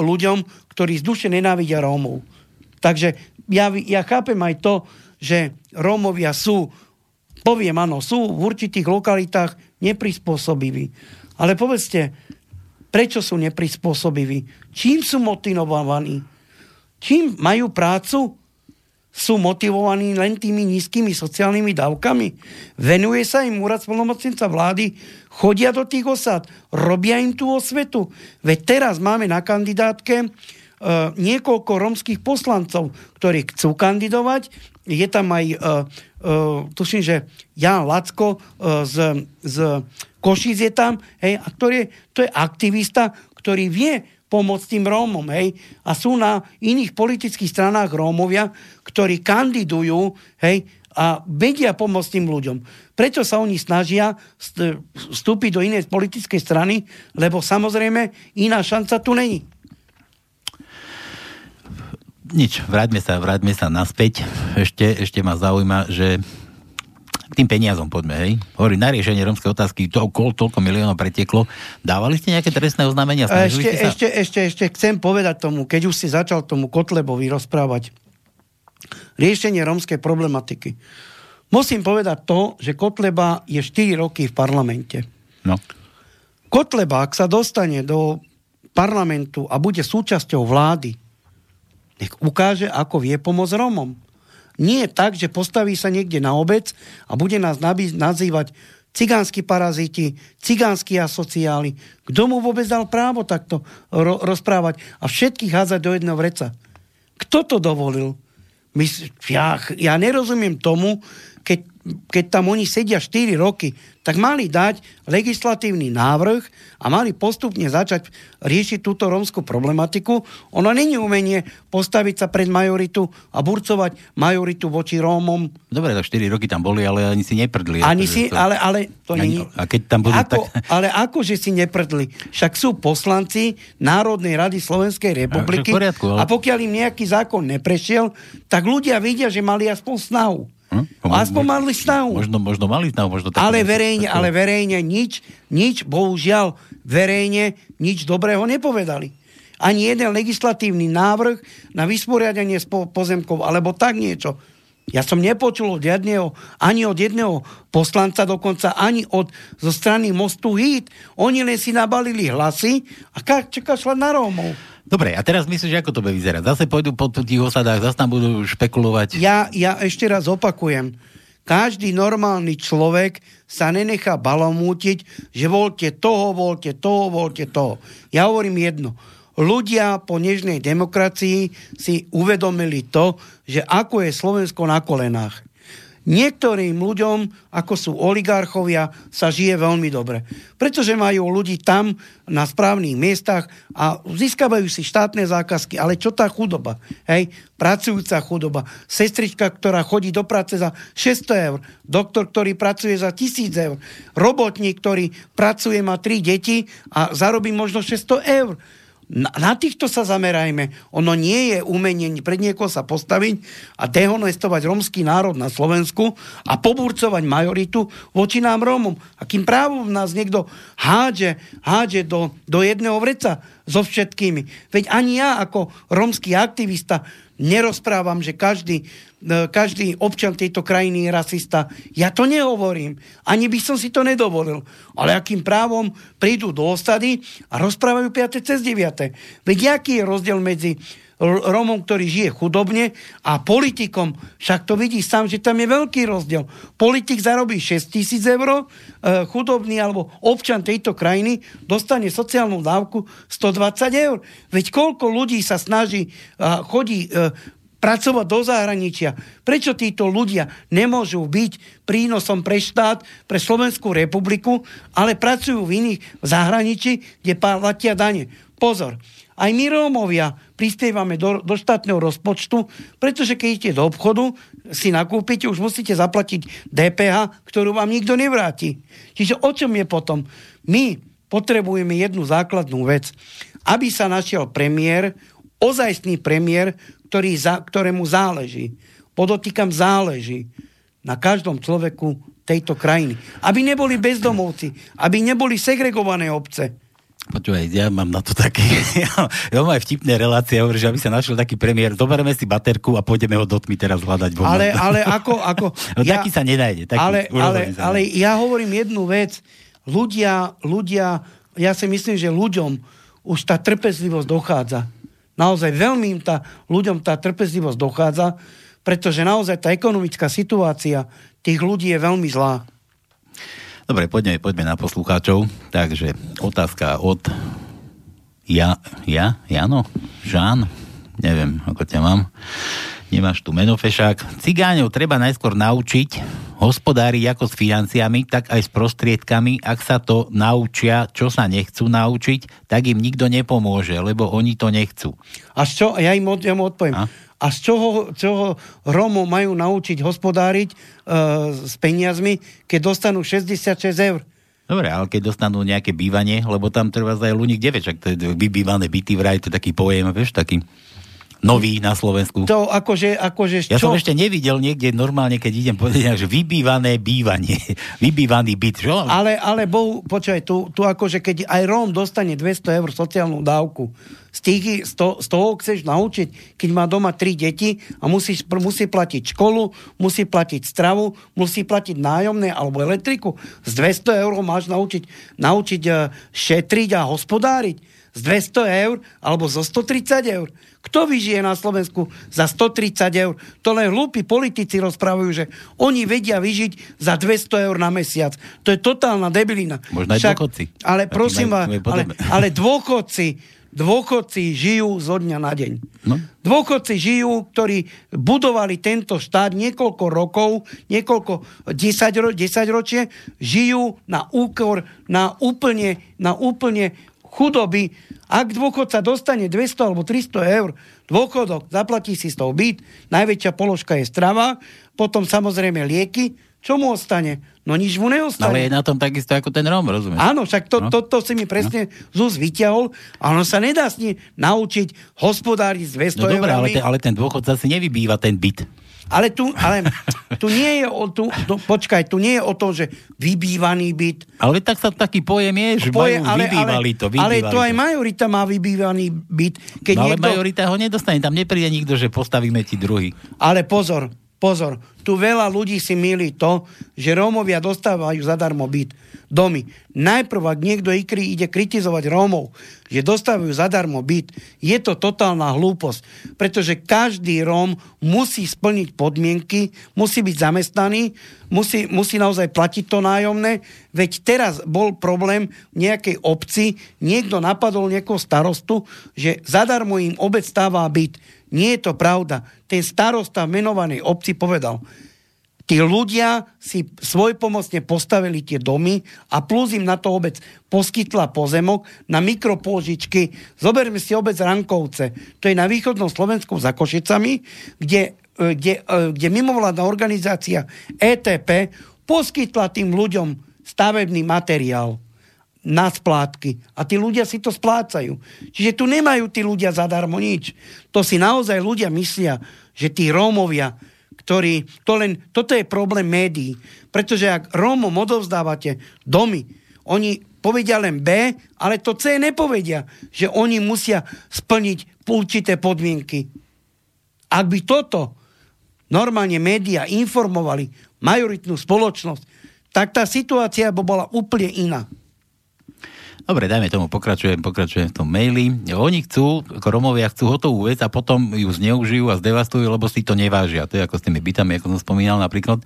ľuďom, ktorí z duše nenávidia Rómov. Takže ja, ja chápem aj to, že Rómovia sú, poviem áno, sú v určitých lokalitách neprispôsobiví. Ale povedzte, prečo sú neprispôsobiví? Čím sú motivovaní? Čím majú prácu? Sú motivovaní len tými nízkymi sociálnymi dávkami? Venuje sa im úrad splnomocnenca vlády? Chodia do tých osad? Robia im tú osvetu? Veď teraz máme na kandidátke e, niekoľko romských poslancov, ktorí chcú kandidovať. Je tam aj, e, e, tuším, že Jan Lacko z, z Košic je tam, hej, a ktorý, to je aktivista, ktorý vie pomôcť tým Rómom, hej, a sú na iných politických stranách Rómovia, ktorí kandidujú, hej, a vedia pomôcť tým ľuďom. Prečo sa oni snažia st- vstúpiť do inej politickej strany, lebo samozrejme iná šanca tu není. Nič, vráťme sa, vráťme sa naspäť. Ešte, ešte ma zaujíma, že k tým peniazom poďme, hej. Hovorí, na riešenie rómskej otázky to, kol, toľko miliónov pretieklo. Dávali ste nejaké trestné oznámenia? Ešte, sa? ešte, ešte, ešte chcem povedať tomu, keď už si začal tomu Kotlebovi rozprávať, riešenie rómskej problematiky. Musím povedať to, že Kotleba je 4 roky v parlamente. No. Kotleba, ak sa dostane do parlamentu a bude súčasťou vlády, nech ukáže, ako vie pomôcť Rómom. Nie je tak, že postaví sa niekde na obec a bude nás nazývať cigánsky paraziti, cigánsky asociáli. Kto mu vôbec dal právo takto ro- rozprávať a všetkých házať do jedného vreca? Kto to dovolil? My, ja, ja nerozumiem tomu, keď, tam oni sedia 4 roky, tak mali dať legislatívny návrh a mali postupne začať riešiť túto rómskú problematiku. Ono není umenie postaviť sa pred majoritu a burcovať majoritu voči Rómom. Dobre, tak 4 roky tam boli, ale ani si neprdli. Ani akože si, to- ale, ale to Ani- není... a keď tam budú ako, tak- Ale akože si neprdli? Však sú poslanci Národnej rady Slovenskej republiky v poriadku, ale- a pokiaľ im nejaký zákon neprešiel, tak ľudia vidia, že mali aspoň snahu. Hm? Aspoň mali snahu. Možno, možno mali snahu, možno tak. Ale verejne, tak- ale verejne nič, nič, bohužiaľ, verejne nič dobrého nepovedali. Ani jeden legislatívny návrh na vysporiadanie spo- pozemkov, alebo tak niečo. Ja som nepočul od jedného, ani od jedného poslanca, dokonca ani od, zo strany Mostu Hit. Oni len si nabalili hlasy a ka- čaká šla na Rómov. Dobre, a teraz myslíš, ako to bude vyzerať? Zase pôjdu po tých osadách, zase tam budú špekulovať. Ja, ja ešte raz opakujem. Každý normálny človek sa nenechá balomútiť, že voľte toho, voľte toho, voľte toho. Ja hovorím jedno. Ľudia po nežnej demokracii si uvedomili to, že ako je Slovensko na kolenách. Niektorým ľuďom, ako sú oligarchovia, sa žije veľmi dobre. Pretože majú ľudí tam na správnych miestach a získavajú si štátne zákazky. Ale čo tá chudoba? Hej? Pracujúca chudoba. Sestrička, ktorá chodí do práce za 600 eur. Doktor, ktorý pracuje za 1000 eur. Robotník, ktorý pracuje, má 3 deti a zarobí možno 600 eur na, na týchto sa zamerajme. Ono nie je umenie pred niekoho sa postaviť a dehonestovať romský národ na Slovensku a poburcovať majoritu voči nám Rómom. Akým právom nás niekto hádže, hádže do, do jedného vreca so všetkými. Veď ani ja ako romský aktivista nerozprávam, že každý, e, každý občan tejto krajiny je rasista. Ja to nehovorím. Ani by som si to nedovolil. Ale akým právom prídu do osady a rozprávajú 5. cez 9. Veď aký je rozdiel medzi Romom, ktorý žije chudobne a politikom. Však to vidí sám, že tam je veľký rozdiel. Politik zarobí 6 tisíc eur, e, chudobný alebo občan tejto krajiny dostane sociálnu dávku 120 eur. Veď koľko ľudí sa snaží, chodí e, pracovať do zahraničia. Prečo títo ľudia nemôžu byť prínosom pre štát, pre Slovenskú republiku, ale pracujú v iných v zahraničí, kde platia dane. Pozor, aj my Rómovia prispievame do, do štátneho rozpočtu, pretože keď idete do obchodu, si nakúpite, už musíte zaplatiť DPH, ktorú vám nikto nevráti. Čiže o čom je potom? My potrebujeme jednu základnú vec. Aby sa našiel premiér, ozajstný premiér, ktorý za, ktorému záleží. Podotýkam záleží na každom človeku tejto krajiny. Aby neboli bezdomovci, aby neboli segregované obce, Počúvaj, ja mám na to také, ja, mám aj vtipné relácie, hovorím, že aby sa našiel taký premiér, zoberieme si baterku a pôjdeme ho do tmy teraz hľadať. Von. Ale, ale ako... ako no, ja, taký sa nenájde. Taký, ale, ale, ale ja hovorím jednu vec. Ľudia, ľudia, ja si myslím, že ľuďom už tá trpezlivosť dochádza. Naozaj veľmi im tá, ľuďom tá trpezlivosť dochádza, pretože naozaj tá ekonomická situácia tých ľudí je veľmi zlá. Dobre, poďme, poďme na poslucháčov. Takže otázka od ja, ja, Jano, Žán, neviem, ako ťa mám. Nemáš tu meno, Fešák. Cigáňov treba najskôr naučiť hospodáriť ako s financiami, tak aj s prostriedkami. Ak sa to naučia, čo sa nechcú naučiť, tak im nikto nepomôže, lebo oni to nechcú. A čo? Ja im, ja im odpoviem. A? A z čoho, čoho Rómov majú naučiť hospodáriť uh, s peniazmi, keď dostanú 66 eur. Dobre, ale keď dostanú nejaké bývanie, lebo tam treba aj Luník 9, však to je vybývané byty vraj, to je taký pojem, vieš, taký nový na Slovensku. To akože, akože Ja čo? som ešte nevidel niekde normálne, keď idem povedať, že vybývané bývanie, vybývaný byt. Čo? Ale, ale bohu, počkaj, tu, tu akože keď aj Róm dostane 200 eur sociálnu dávku, z, tých, z, to, z toho chceš naučiť, keď má doma tri deti a musí, musí platiť školu, musí platiť stravu, musí platiť nájomné alebo elektriku. Z 200 eur máš naučiť, naučiť e, šetriť a hospodáriť. Z 200 eur alebo zo 130 eur. Kto vyžije na Slovensku za 130 eur? To len hlúpi politici rozprávajú, že oni vedia vyžiť za 200 eur na mesiac. To je totálna debilina. Možno aj Však, dôchodci. Ale prosím vás, ale, ale dôchodci, dôchodci žijú zo dňa na deň. No? Dôchodci žijú, ktorí budovali tento štát niekoľko rokov, niekoľko 10, ro, 10 ročie, žijú na úkor, na úplne, na úplne chudoby. Ak dôchodca dostane 200 alebo 300 eur dôchodok, zaplatí si z toho byt, najväčšia položka je strava, potom samozrejme lieky, čo mu ostane? No nič mu neostane. Ale je na tom takisto ako ten Rom, rozumieš? Áno, však to, no. to, to si mi presne no. ZUS vyťahol a ono sa nedá s ním naučiť hospodáriť s 200 no dobré, ale ten, ale ten dôchodca si nevybýva ten byt. Ale tu, ale tu nie je o tu, tu, počkaj, tu nie je o to, že vybývaný byt. Ale tak sa taký pojem je, že pojem, majú, ale, vybývali to. Vybývali ale to aj majorita má vybývaný byt. Keď no, ale niekto... majorita ho nedostane, tam nepríde nikto, že postavíme ti druhý. Ale pozor, pozor, tu veľa ľudí si milí to, že Rómovia dostávajú zadarmo byt domy. Najprv, ak niekto ikry ide kritizovať Rómov, že dostávajú zadarmo byt, je to totálna hlúposť, pretože každý Róm musí splniť podmienky, musí byť zamestnaný, musí, musí naozaj platiť to nájomné, veď teraz bol problém v nejakej obci, niekto napadol nejakého starostu, že zadarmo im obec stáva byt. Nie je to pravda. Ten starosta v menovanej obci povedal, Tí ľudia si svojpomocne postavili tie domy a plus im na to obec poskytla pozemok na mikropôžičky. Zoberme si obec Rankovce. To je na východnom Slovensku za Košicami, kde, e, kde, e, kde mimovládna organizácia ETP poskytla tým ľuďom stavebný materiál na splátky. A tí ľudia si to splácajú. Čiže tu nemajú tí ľudia zadarmo nič. To si naozaj ľudia myslia, že tí Rómovia ktorí, to len, toto je problém médií, pretože ak Rómom odovzdávate domy, oni povedia len B, ale to C nepovedia, že oni musia splniť určité podmienky. Ak by toto normálne médiá informovali majoritnú spoločnosť, tak tá situácia by bola úplne iná. Dobre, dajme tomu, pokračujem, pokračujem v tom maili. Oni chcú, ako Romovia chcú hotovú vec a potom ju zneužijú a zdevastujú, lebo si to nevážia. To je ako s tými bytami, ako som spomínal napríklad.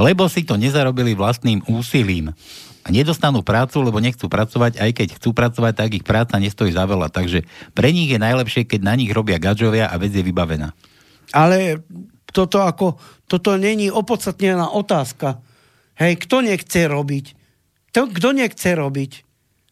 Lebo si to nezarobili vlastným úsilím. A nedostanú prácu, lebo nechcú pracovať, aj keď chcú pracovať, tak ich práca nestojí za veľa. Takže pre nich je najlepšie, keď na nich robia gadžovia a vec je vybavená. Ale toto ako, toto není opodstatnená otázka. Hej, kto nechce robiť? kto nechce robiť?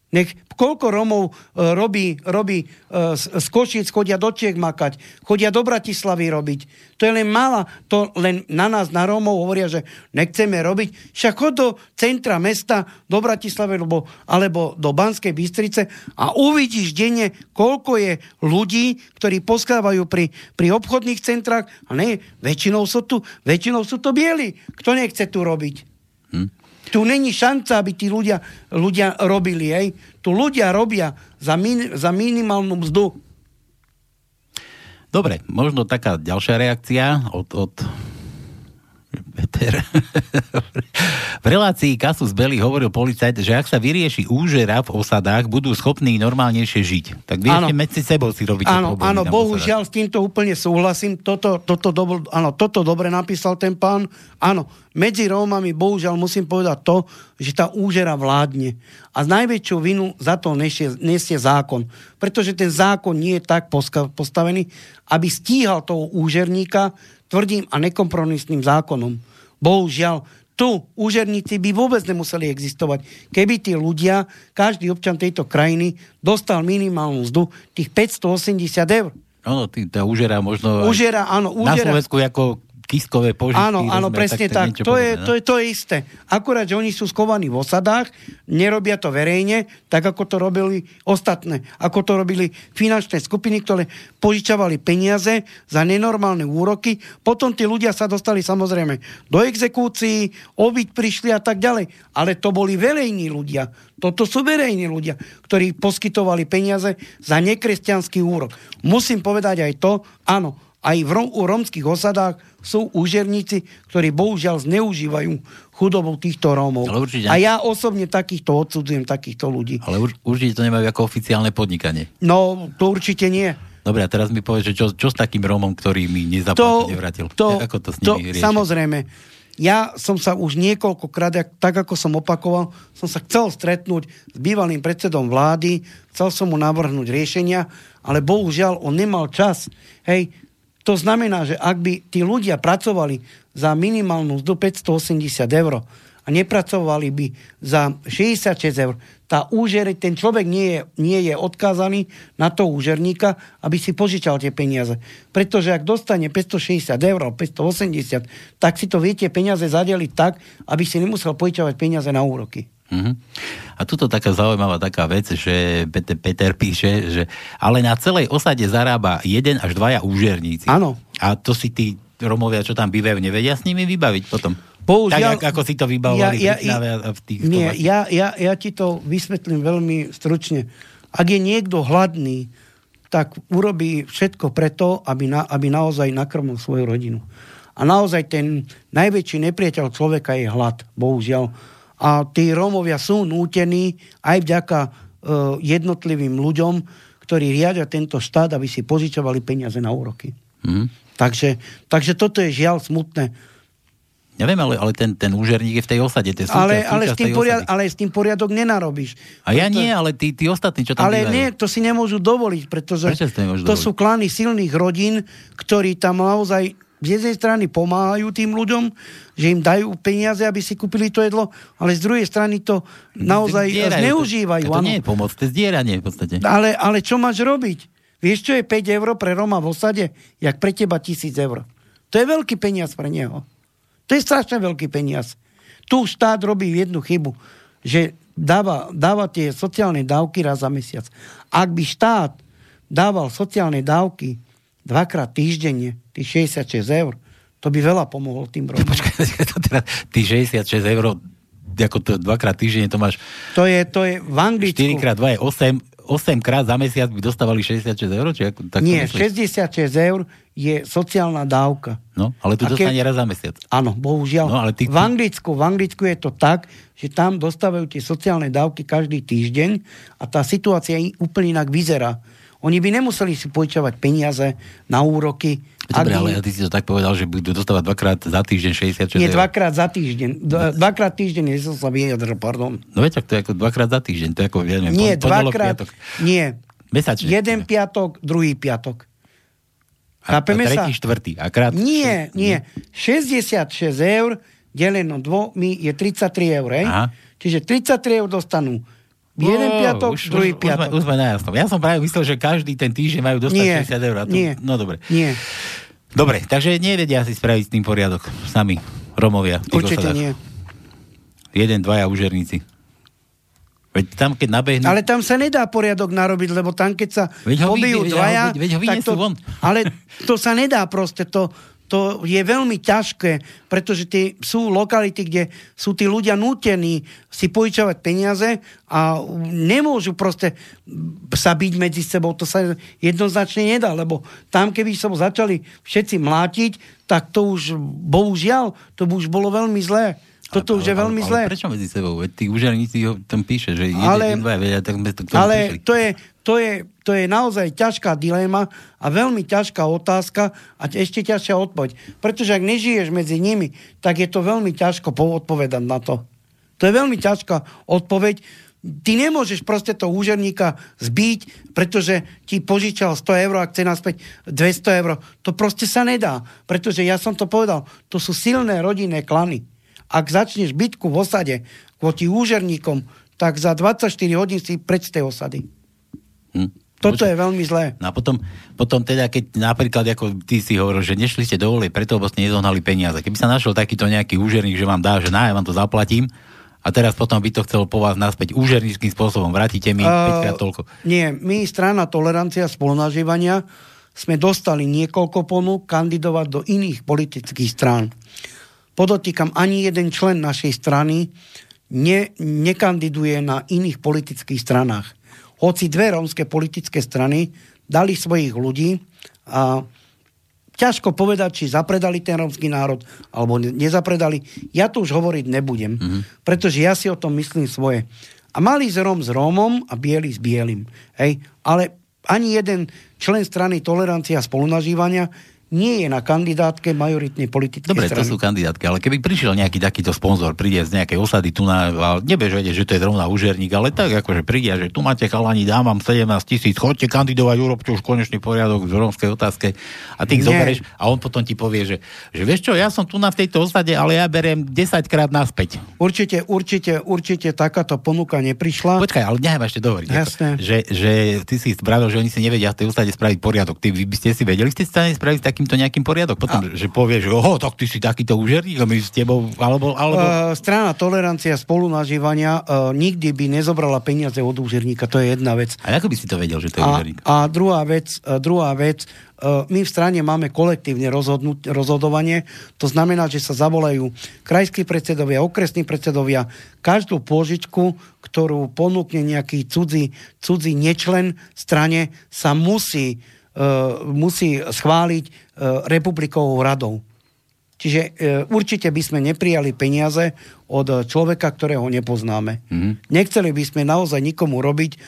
Nech koľko Romov e, robí, robí e, z Košic, chodia do Čiek makať, chodia do Bratislavy robiť. To je len mála, to len na nás, na Rómov hovoria, že nechceme robiť. Však chod do centra mesta, do Bratislavy alebo, alebo do Banskej Bystrice a uvidíš denne, koľko je ľudí, ktorí poskávajú pri, pri obchodných centrách. A ne, väčšinou sú tu, väčšinou sú to bieli. Kto nechce tu robiť? Hm? Tu není šanca, aby tí ľudia, ľudia robili. Hej. Tu ľudia robia za, min, za minimálnu mzdu. Dobre, možno taká ďalšia reakcia od, od Peter. v relácii Kasus Belli hovoril policajt, že ak sa vyrieši úžera v osadách, budú schopní normálnejšie žiť. Tak vy ešte medzi sebou si robíte Áno, áno, bohužiaľ s týmto úplne súhlasím. Toto, toto, do, áno, toto dobre napísal ten pán. Áno, medzi Rómami bohužiaľ musím povedať to, že tá úžera vládne. A najväčšiu vinu za to nesie, nesie zákon. Pretože ten zákon nie je tak postavený, aby stíhal toho úžerníka, tvrdým a nekompromisným zákonom. Bohužiaľ, tu úžerníci by vôbec nemuseli existovať, keby tí ľudia, každý občan tejto krajiny dostal minimálnu mzdu tých 580 eur. Áno, tá úžera možno... Úžera, áno, úžera. Na Slovensku ako kiskové požičky. Áno, áno, presne tak. tak. To, podobné, je, no? to, je, to je isté. Akurát, že oni sú skovaní v osadách, nerobia to verejne, tak ako to robili ostatné. Ako to robili finančné skupiny, ktoré požičavali peniaze za nenormálne úroky. Potom tí ľudia sa dostali samozrejme do exekúcií, obyť prišli a tak ďalej. Ale to boli verejní ľudia. Toto sú verejní ľudia, ktorí poskytovali peniaze za nekresťanský úrok. Musím povedať aj to, áno, aj v, u romských osadách sú úžerníci, ktorí bohužiaľ zneužívajú chudobou týchto Rómov. Ale určite... A ja osobne takýchto odsudzujem, takýchto ľudí. Ale ur, určite to nemajú ako oficiálne podnikanie. No, to určite nie. Dobre, a teraz mi povedz, že čo, čo s takým Rómom, ktorý mi nezaplatil, to, nevrátil? To, ako to s nimi to, Samozrejme. Ja som sa už niekoľkokrát, tak ako som opakoval, som sa chcel stretnúť s bývalým predsedom vlády, chcel som mu navrhnúť riešenia, ale bohužiaľ on nemal čas. Hej, to znamená, že ak by tí ľudia pracovali za minimálnu mzdu 580 eur a nepracovali by za 66 eur, tá úžer, ten človek nie je, nie je odkázaný na to úžerníka, aby si požičal tie peniaze. Pretože ak dostane 560 eur, 580, tak si to viete peniaze zadeliť tak, aby si nemusel požičavať peniaze na úroky. Uh-huh. A tuto taká zaujímavá taká vec, že Peter, Peter píše, že ale na celej osade zarába jeden až dvaja úžerníci. Áno. A to si tí Romovia, čo tam bývajú, nevedia s nimi vybaviť potom? Bohužiaľ, tak, ako si to vybavovali ja, ja, ja, v tých nie, ja, ja, ja ti to vysvetlím veľmi stručne. Ak je niekto hladný, tak urobí všetko preto, aby, na, aby naozaj nakrmil svoju rodinu. A naozaj ten najväčší nepriateľ človeka je hlad, bohužiaľ. A tí Rómovia sú nútení aj vďaka e, jednotlivým ľuďom, ktorí riadia tento štát, aby si požičovali peniaze na úroky. Mhm. Takže, takže toto je žiaľ smutné. Neviem, ale, ale ten, ten úžerník je v tej osade. To je Ale, ale, s tým poriad, ale s tým poriadok nenarobíš. A ja Preto- nie, ale tí, tí ostatní, čo tam Ale bývajú. nie, to si nemôžu dovoliť, pretože Prečo to dovoliť? sú klany silných rodín, ktorí tam naozaj z jednej strany pomáhajú tým ľuďom, že im dajú peniaze, aby si kúpili to jedlo, ale z druhej strany to naozaj Zdierajú zneužívajú. To, to nie je pomoc, to je zdieranie v podstate. Ale, ale čo máš robiť? Vieš, čo je 5 eur pre Roma v osade? Jak pre teba 1000 eur. To je veľký peniaz pre neho. To je strašne veľký peniaz. Tu štát robí jednu chybu, že dáva, dáva tie sociálne dávky raz za mesiac. Ak by štát dával sociálne dávky dvakrát týždenne, tých 66 eur, to by veľa pomohlo tým Romom. Počkaj, počkaj, to teraz, ty 66 eur, ako to dvakrát týždenne, to máš To je, to je v Anglicku. 4 krát 2 je 8, 8 krát za mesiac by dostávali 66 eur? Či ako, tak Nie, myslíš? 66 eur je sociálna dávka. No, ale tu dostane raz za mesiac. Áno, bohužiaľ. No, ale ty- v, Anglicku, v Anglicku je to tak, že tam dostávajú tie sociálne dávky každý týždeň a tá situácia úplne inak vyzerá. Oni by nemuseli si požičovať peniaze na úroky. Dobre, ak by- ale ty si to tak povedal, že budú dostávať dvakrát za týždeň 66 Nie, dvakrát za týždeň. Dva- Dvakrát týždeň, nie som sa vyjadril, pardon. No veď, to je ako dvakrát za týždeň, to je ako, ja neviem, Nie, pon- dvakrát. piatok. Nie. Mesačne. Jeden piatok, druhý piatok. A, a Chápeme sa? tretí, štvrtý. A krát... Nie, nie. 66 eur deleno dvomi je 33 eur. Čiže 33 eur dostanú jeden Ó, piatok, už, druhý už, piatok. Už sme, už sme na jasnom. Ja som práve myslel, že každý ten týždeň majú dostať Nie, 60 eur. To, nie. No dobre. Nie, Dobre, takže nevedia si spraviť s tým poriadok sami, Romovia. určite osadách. nie. Jeden, dvaja užerníci. Veď tam, keď nabehnú... Ale tam sa nedá poriadok narobiť, lebo tam, keď sa Veď ho pobijú veď dvaja... veď- veď ho tak to, von. Ale to sa nedá proste, to, to je veľmi ťažké, pretože tie, sú lokality, kde sú tí ľudia nútení si požičovať peniaze a nemôžu proste sa byť medzi sebou. To sa jednoznačne nedá, lebo tam, keby sa začali všetci mlátiť, tak to už, bohužiaľ, to by už bolo veľmi zlé. Toto už je veľmi ale, zlé. Ale prečo medzi sebou? Veď tí užerníci ho tam píše, že jeden, Ale- dvaja, vedia, tak sme to Ale to je, to, je, to je naozaj ťažká dilema a veľmi ťažká otázka a ešte ťažšia odpoveď. Pretože ak nežiješ medzi nimi, tak je to veľmi ťažko po- odpovedať na to. To je veľmi ťažká odpoveď. Ty nemôžeš proste toho úžerníka zbiť, pretože ti požičal 100 eur a chce naspäť 200 eur. To proste sa nedá. Pretože ja som to povedal, to sú silné rodinné klany. Ak začneš bitku v osade kvôti úžerníkom, tak za 24 hodín si preč z tej osady. Hm. Toto je veľmi zlé. No a potom, potom teda, keď napríklad, ako ty si hovoril, že nešli ste do volie, preto, lebo ste nezohnali peniaze. Keby sa našiel takýto nejaký úžerník, že vám dá, že na, ja vám to zaplatím, a teraz potom by to chcel po vás naspäť úžerníckým spôsobom, vrátite mi 5 krát toľko. Nie, my, strana Tolerancia a spolunažívania, sme dostali niekoľko ponúk kandidovať do iných politických strán. Podotýkam, ani jeden člen našej strany ne, nekandiduje na iných politických stranách. Hoci dve rómske politické strany dali svojich ľudí a ťažko povedať, či zapredali ten rómsky národ, alebo ne- nezapredali. Ja to už hovoriť nebudem, mm-hmm. pretože ja si o tom myslím svoje. A malý z Róm s Rómom a biely s bielým. Hej? Ale ani jeden člen strany Tolerancia a spolunažívania nie je na kandidátke majoritnej politickej Dobre, to strany. sú kandidátky, ale keby prišiel nejaký takýto sponzor, príde z nejakej osady tu na, vedieť, že to je zrovna užerník, ale tak akože príde, že tu máte chalani, dám vám 17 tisíc, chodte kandidovať, urobte už konečný poriadok v rómskej otázke a ty ich zoberieš a on potom ti povie, že, že vieš čo, ja som tu na v tejto osade, ale ja beriem 10 krát naspäť. Určite, určite, určite takáto ponuka neprišla. Počkaj, ale nechaj ma ešte dovoliť. Jasné. Že, že ty si spravil, že oni si nevedia v tej ústade spraviť poriadok. Ty by ste si vedeli ste spraviť takýmto nejakým poriadok? Potom, a... že povie, že oho, tak ty si takýto užerník a my s tebou, alebo... alebo... Uh, strana tolerancia spolunažívania uh, nikdy by nezobrala peniaze od úžerníka, to je jedna vec. A ako by si to vedel, že to je A, užerník? a druhá vec, uh, druhá vec my v strane máme kolektívne rozhodnú- rozhodovanie, to znamená, že sa zavolajú krajskí predsedovia, okresní predsedovia, každú pôžičku, ktorú ponúkne nejaký cudzí, cudzí nečlen strane, sa musí, uh, musí schváliť republikovou radou. Čiže e, určite by sme neprijali peniaze od e, človeka, ktorého nepoznáme. Mhm. Nechceli by sme naozaj nikomu robiť e,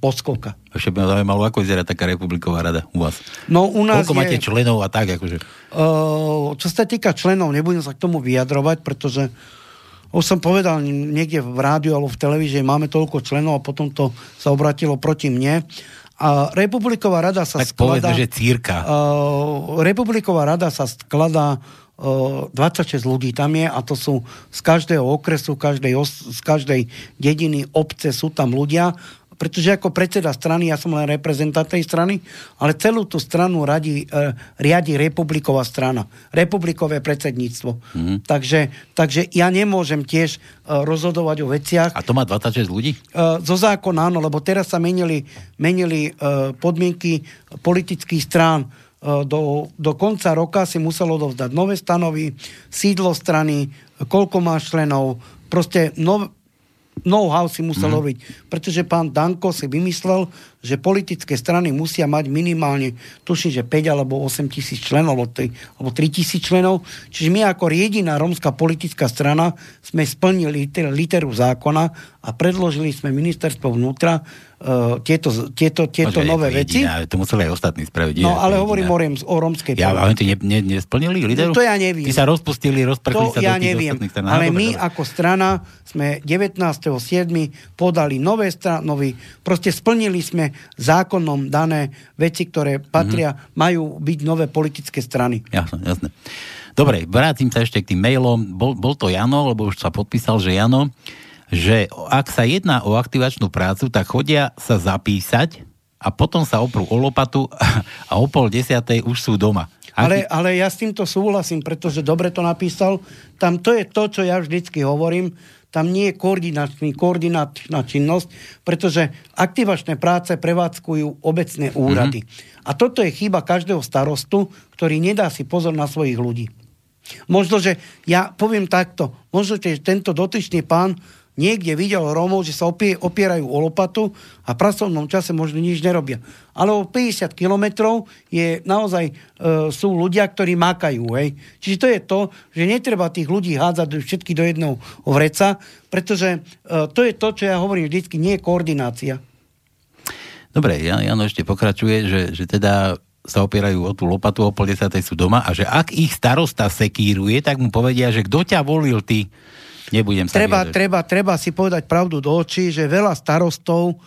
podskoka. Ešte by ma zaujímalo, ako vyzerá taká republiková rada u vás. No u nás Koľko je, máte členov a tak, akože... Uh, čo sa týka členov, nebudem sa k tomu vyjadrovať, pretože už som povedal niekde v rádiu alebo v televízii, máme toľko členov a potom to sa obratilo proti mne. A Republiková rada sa Tak skladá... povedzme, že círka. Uh, Republiková rada sa skladá uh, 26 ľudí tam je a to sú z každého okresu, každej os, z každej dediny, obce sú tam ľudia, pretože ako predseda strany, ja som len reprezentant tej strany, ale celú tú stranu radi, uh, riadi Republiková strana, Republikové predsedníctvo. Mhm. Takže, takže ja nemôžem tiež uh, rozhodovať o veciach, A to má 26 ľudí? Uh, zo zákona áno, lebo teraz sa menili, menili uh, podmienky politických strán. Uh, do, do konca roka si muselo dovzdať nové stanovy, sídlo strany, koľko má členov, proste nov, know-how si musel mm. robiť. Pretože pán Danko si vymyslel, že politické strany musia mať minimálne, tuším, že 5 alebo 8 tisíc členov, alebo 3, alebo 3 tisíc členov. Čiže my ako jediná rómska politická strana sme splnili liter, literu zákona a predložili sme ministerstvo vnútra uh, tieto, tieto, tieto Bože, nové veci. Jediná, to museli aj ostatní spraviť. No ale jediná. hovorím o, rems, o rómskej Ja, politike. ale ty ne, ne, nesplnili líderu? No, to ja neviem. Ty sa rozpustili, rozprchli To sa ja do tých neviem, ostatných strán. No, ale dobre, my dobre. ako strana sme 19.7. podali nové stanovy, proste splnili sme zákonom dané veci, ktoré patria, Mhm. mm-hmm. majú byť nové politické strany. Jasné, jasné. Dobre, vrátim sa ešte k tým mailom. Bol, bol to Jano, lebo už sa podpísal, že Jano, že ak sa jedná o aktivačnú prácu, tak chodia sa zapísať a potom sa oprú o lopatu a o pol desiatej už sú doma. Ale, ale ja s týmto súhlasím, pretože dobre to napísal. Tam to je to, čo ja vždycky hovorím. Tam nie je koordinačný, koordinačná činnosť, pretože aktivačné práce prevádzkujú obecné úrady. Mm-hmm. A toto je chyba každého starostu, ktorý nedá si pozor na svojich ľudí. Možno, že ja poviem takto, možno, že tento dotyčný pán niekde videl Rómov, že sa opie, opierajú o lopatu a v pracovnom čase možno nič nerobia. Ale o 50 kilometrov je naozaj, e, sú ľudia, ktorí makajú. Hej. Čiže to je to, že netreba tých ľudí hádzať všetky do jedného vreca, pretože e, to je to, čo ja hovorím vždycky, nie je koordinácia. Dobre, Jan, Jano ešte pokračuje, že, že teda sa opierajú o tú lopatu, o pol desiatej sú doma a že ak ich starosta sekíruje, tak mu povedia, že kto ťa volil, ty nebudem sa Treba, vyjadrovať. treba, treba si povedať pravdu do očí, že veľa starostov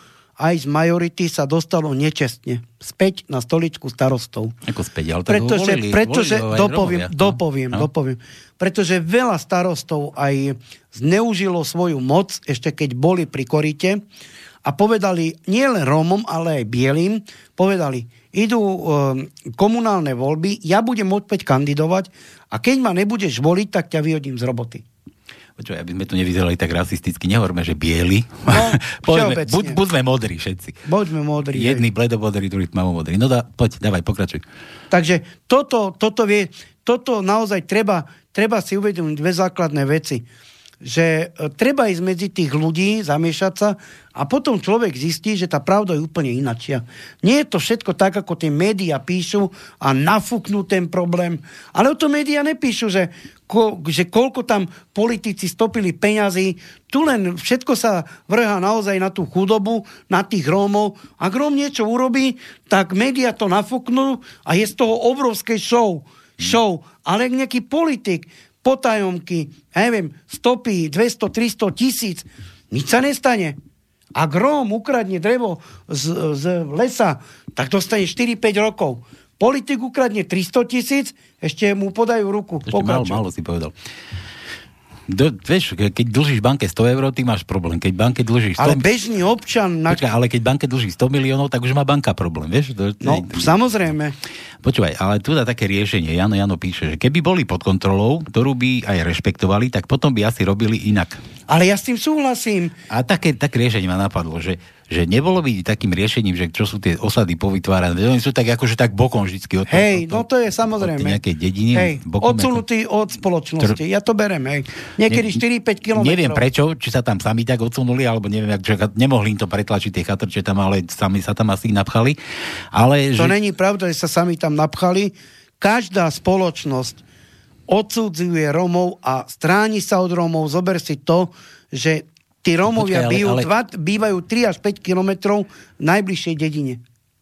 aj z majority sa dostalo nečestne späť na stoličku starostov. Ako späť, ale tak Pretože, volili, pretože volili dopoviem, Rómovia. dopoviem, No. dopoviem. Pretože veľa starostov aj zneužilo svoju moc, ešte keď boli pri korite a povedali nielen Rómom, ale aj Bielým, povedali, idú um, komunálne voľby, ja budem opäť kandidovať a keď ma nebudeš voliť, tak ťa vyhodím z roboty. Počuj, aby sme tu nevyzerali tak rasisticky, nehovorme, že bieli. No, Povedzme, buď, buď sme modrí všetci. Buďme modrí. Jedný bledobodrý, druhý tmavomodrý. No dá, poď, dávaj, pokračuj. Takže toto, toto, vie, toto naozaj treba, treba si uvedomiť dve základné veci. Že e, treba ísť medzi tých ľudí, zamiešať sa a potom človek zistí, že tá pravda je úplne inačia. Nie je to všetko tak, ako tie médiá píšu a nafúknú ten problém. Ale o to médiá nepíšu, že, ko, že koľko tam politici stopili peňazí. Tu len všetko sa vrhá naozaj na tú chudobu, na tých Rómov. Ak Róm niečo urobí, tak médiá to nafúknú a je z toho obrovské show. Show. Ale ak nejaký politik potajomky, ja neviem, stopy 200, 300 tisíc, nič sa nestane. Ak Róm ukradne drevo z, z lesa, tak dostane 4-5 rokov. Politik ukradne 300 tisíc, ešte mu podajú ruku. Ešte málo, málo si povedal. Do, vieš, ke- keď dlžíš banke 100 eur, ty máš problém. Keď banke dlžíš 100... Ale bežný občan... Na... Počkaj, ale keď banke dlží 100 miliónov, tak už má banka problém, vieš? To, No, to- samozrejme. Počúvaj, ale tu dá také riešenie. Jano Jano píše, že keby boli pod kontrolou, ktorú by aj rešpektovali, tak potom by asi robili inak. Ale ja s tým súhlasím. A také, také riešenie ma napadlo, že, že nebolo by takým riešením, že čo sú tie osady povytvárané. Oni sú tak akože tak bokom vždycky. Od, Hej, od, no to je samozrejme. Od nejakej dediny. Hej, bokom, odsunutý od spoločnosti. Ja to berem, hej. Niekedy 4-5 kilometrov. Neviem prečo, či sa tam sami tak odsunuli, alebo neviem, ak, že nemohli im to pretlačiť tie chatrče tam, ale sami sa tam asi napchali. Ale To že... není pravda, že sa sami tam napchali. Každá spoločnosť odsudzuje Romov a stráni sa od Romov. Zober si to, že tí Romovia Počkaj, ale- ale- dva, bývajú 3 až 5 kilometrov v najbližšej dedine.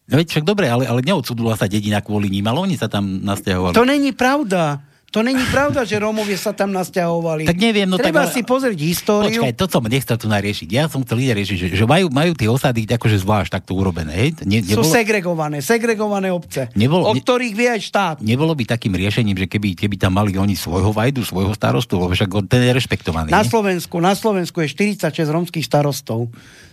No veď však dobre, ale, ale neodsudula sa dedina kvôli ním, ale oni sa tam nasťahovali. To není pravda. To není pravda, že Rómovia sa tam nasťahovali. Tak neviem, no Treba tak- si pozrieť históriu. Počkaj, to som nechcel tu nariešiť. Ja som chcel riešiť, že, že majú, majú tie osady akože zvlášť takto urobené. Hej? Ne, Sú nebolo, segregované, segregované obce, Nebolo- o ktorých vie aj štát. nebolo by takým riešením, že keby, keby tam mali oni svojho vajdu, svojho starostu, lebo však ten je rešpektovaný. Na? Slovensku, na Slovensku je 46 romských starostov.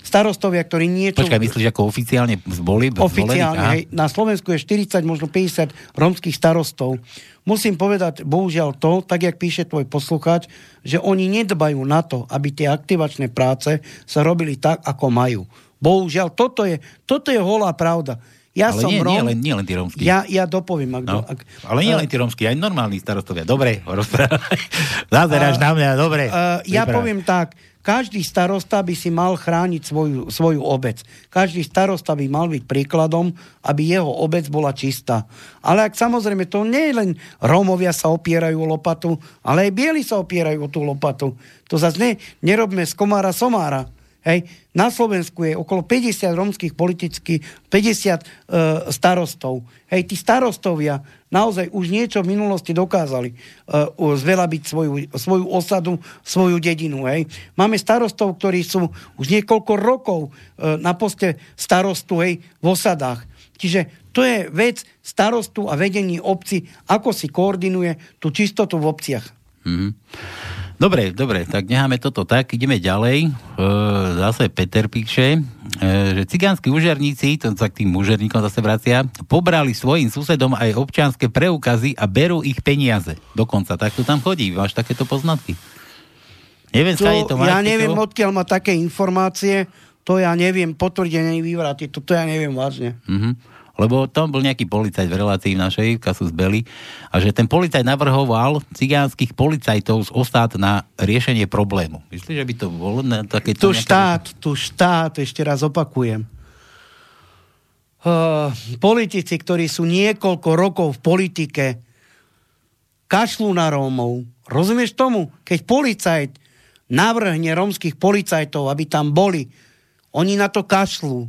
Starostovia, ktorí niečo... Počkaj, myslíš, ako oficiálne zboli? Oficiálne, zvolení? hej. Na Slovensku je 40, možno 50 romských starostov. Musím povedať, bohužiaľ to, tak jak píše tvoj poslucháč, že oni nedbajú na to, aby tie aktivačné práce sa robili tak, ako majú. Bohužiaľ, toto je, toto je holá pravda. Ja Ale som nie, Róm, nie, len, nie len tí rómsky. ja, ja dopoviem. Ak, No, ak, ale nie len tí rómsky, aj normálni starostovia. Dobre, rozprávaj. Zazeráš na mňa, dobre. Uh, ja poviem tak, každý starosta by si mal chrániť svoju, svoju obec. Každý starosta by mal byť príkladom, aby jeho obec bola čistá. Ale ak samozrejme to nie je len Rómovia sa opierajú o lopatu, ale aj bieli sa opierajú o tú lopatu. To zase ne, nerobme z komára somára. Hej. Na Slovensku je okolo 50 rómskych politických, 50 e, starostov. Hej, tí starostovia naozaj už niečo v minulosti dokázali e, zvelabiť svoju, svoju osadu, svoju dedinu. Hej. Máme starostov, ktorí sú už niekoľko rokov e, na poste starostu hej, v osadách. Čiže to je vec starostu a vedení obci, ako si koordinuje tú čistotu v obciach. Mhm. Dobre, dobre, tak necháme toto tak, ideme ďalej. E, zase Peter píše, e, že cigánsky úžerníci, to sa k tým úžerníkom zase vracia, pobrali svojim susedom aj občianske preukazy a berú ich peniaze. Dokonca, tak to tam chodí. Máš takéto poznatky? Neviem, To, to máš. ja neviem, to? odkiaľ má také informácie, to ja neviem potvrdiť ani vyvrátiť, to, to ja neviem vážne. Mhm. Lebo tam bol nejaký policajt v relácii v našej, v Kasus Belli, a že ten policajt navrhoval cigánskych policajtov z ostád na riešenie problému. Myslíš, že by to bolo na takéto... Tu nejaké- štát, tu štát, ešte raz opakujem. Uh, politici, ktorí sú niekoľko rokov v politike, kašľú na Rómov. Rozumieš tomu? Keď policajt navrhne rómskych policajtov, aby tam boli, oni na to kašľú.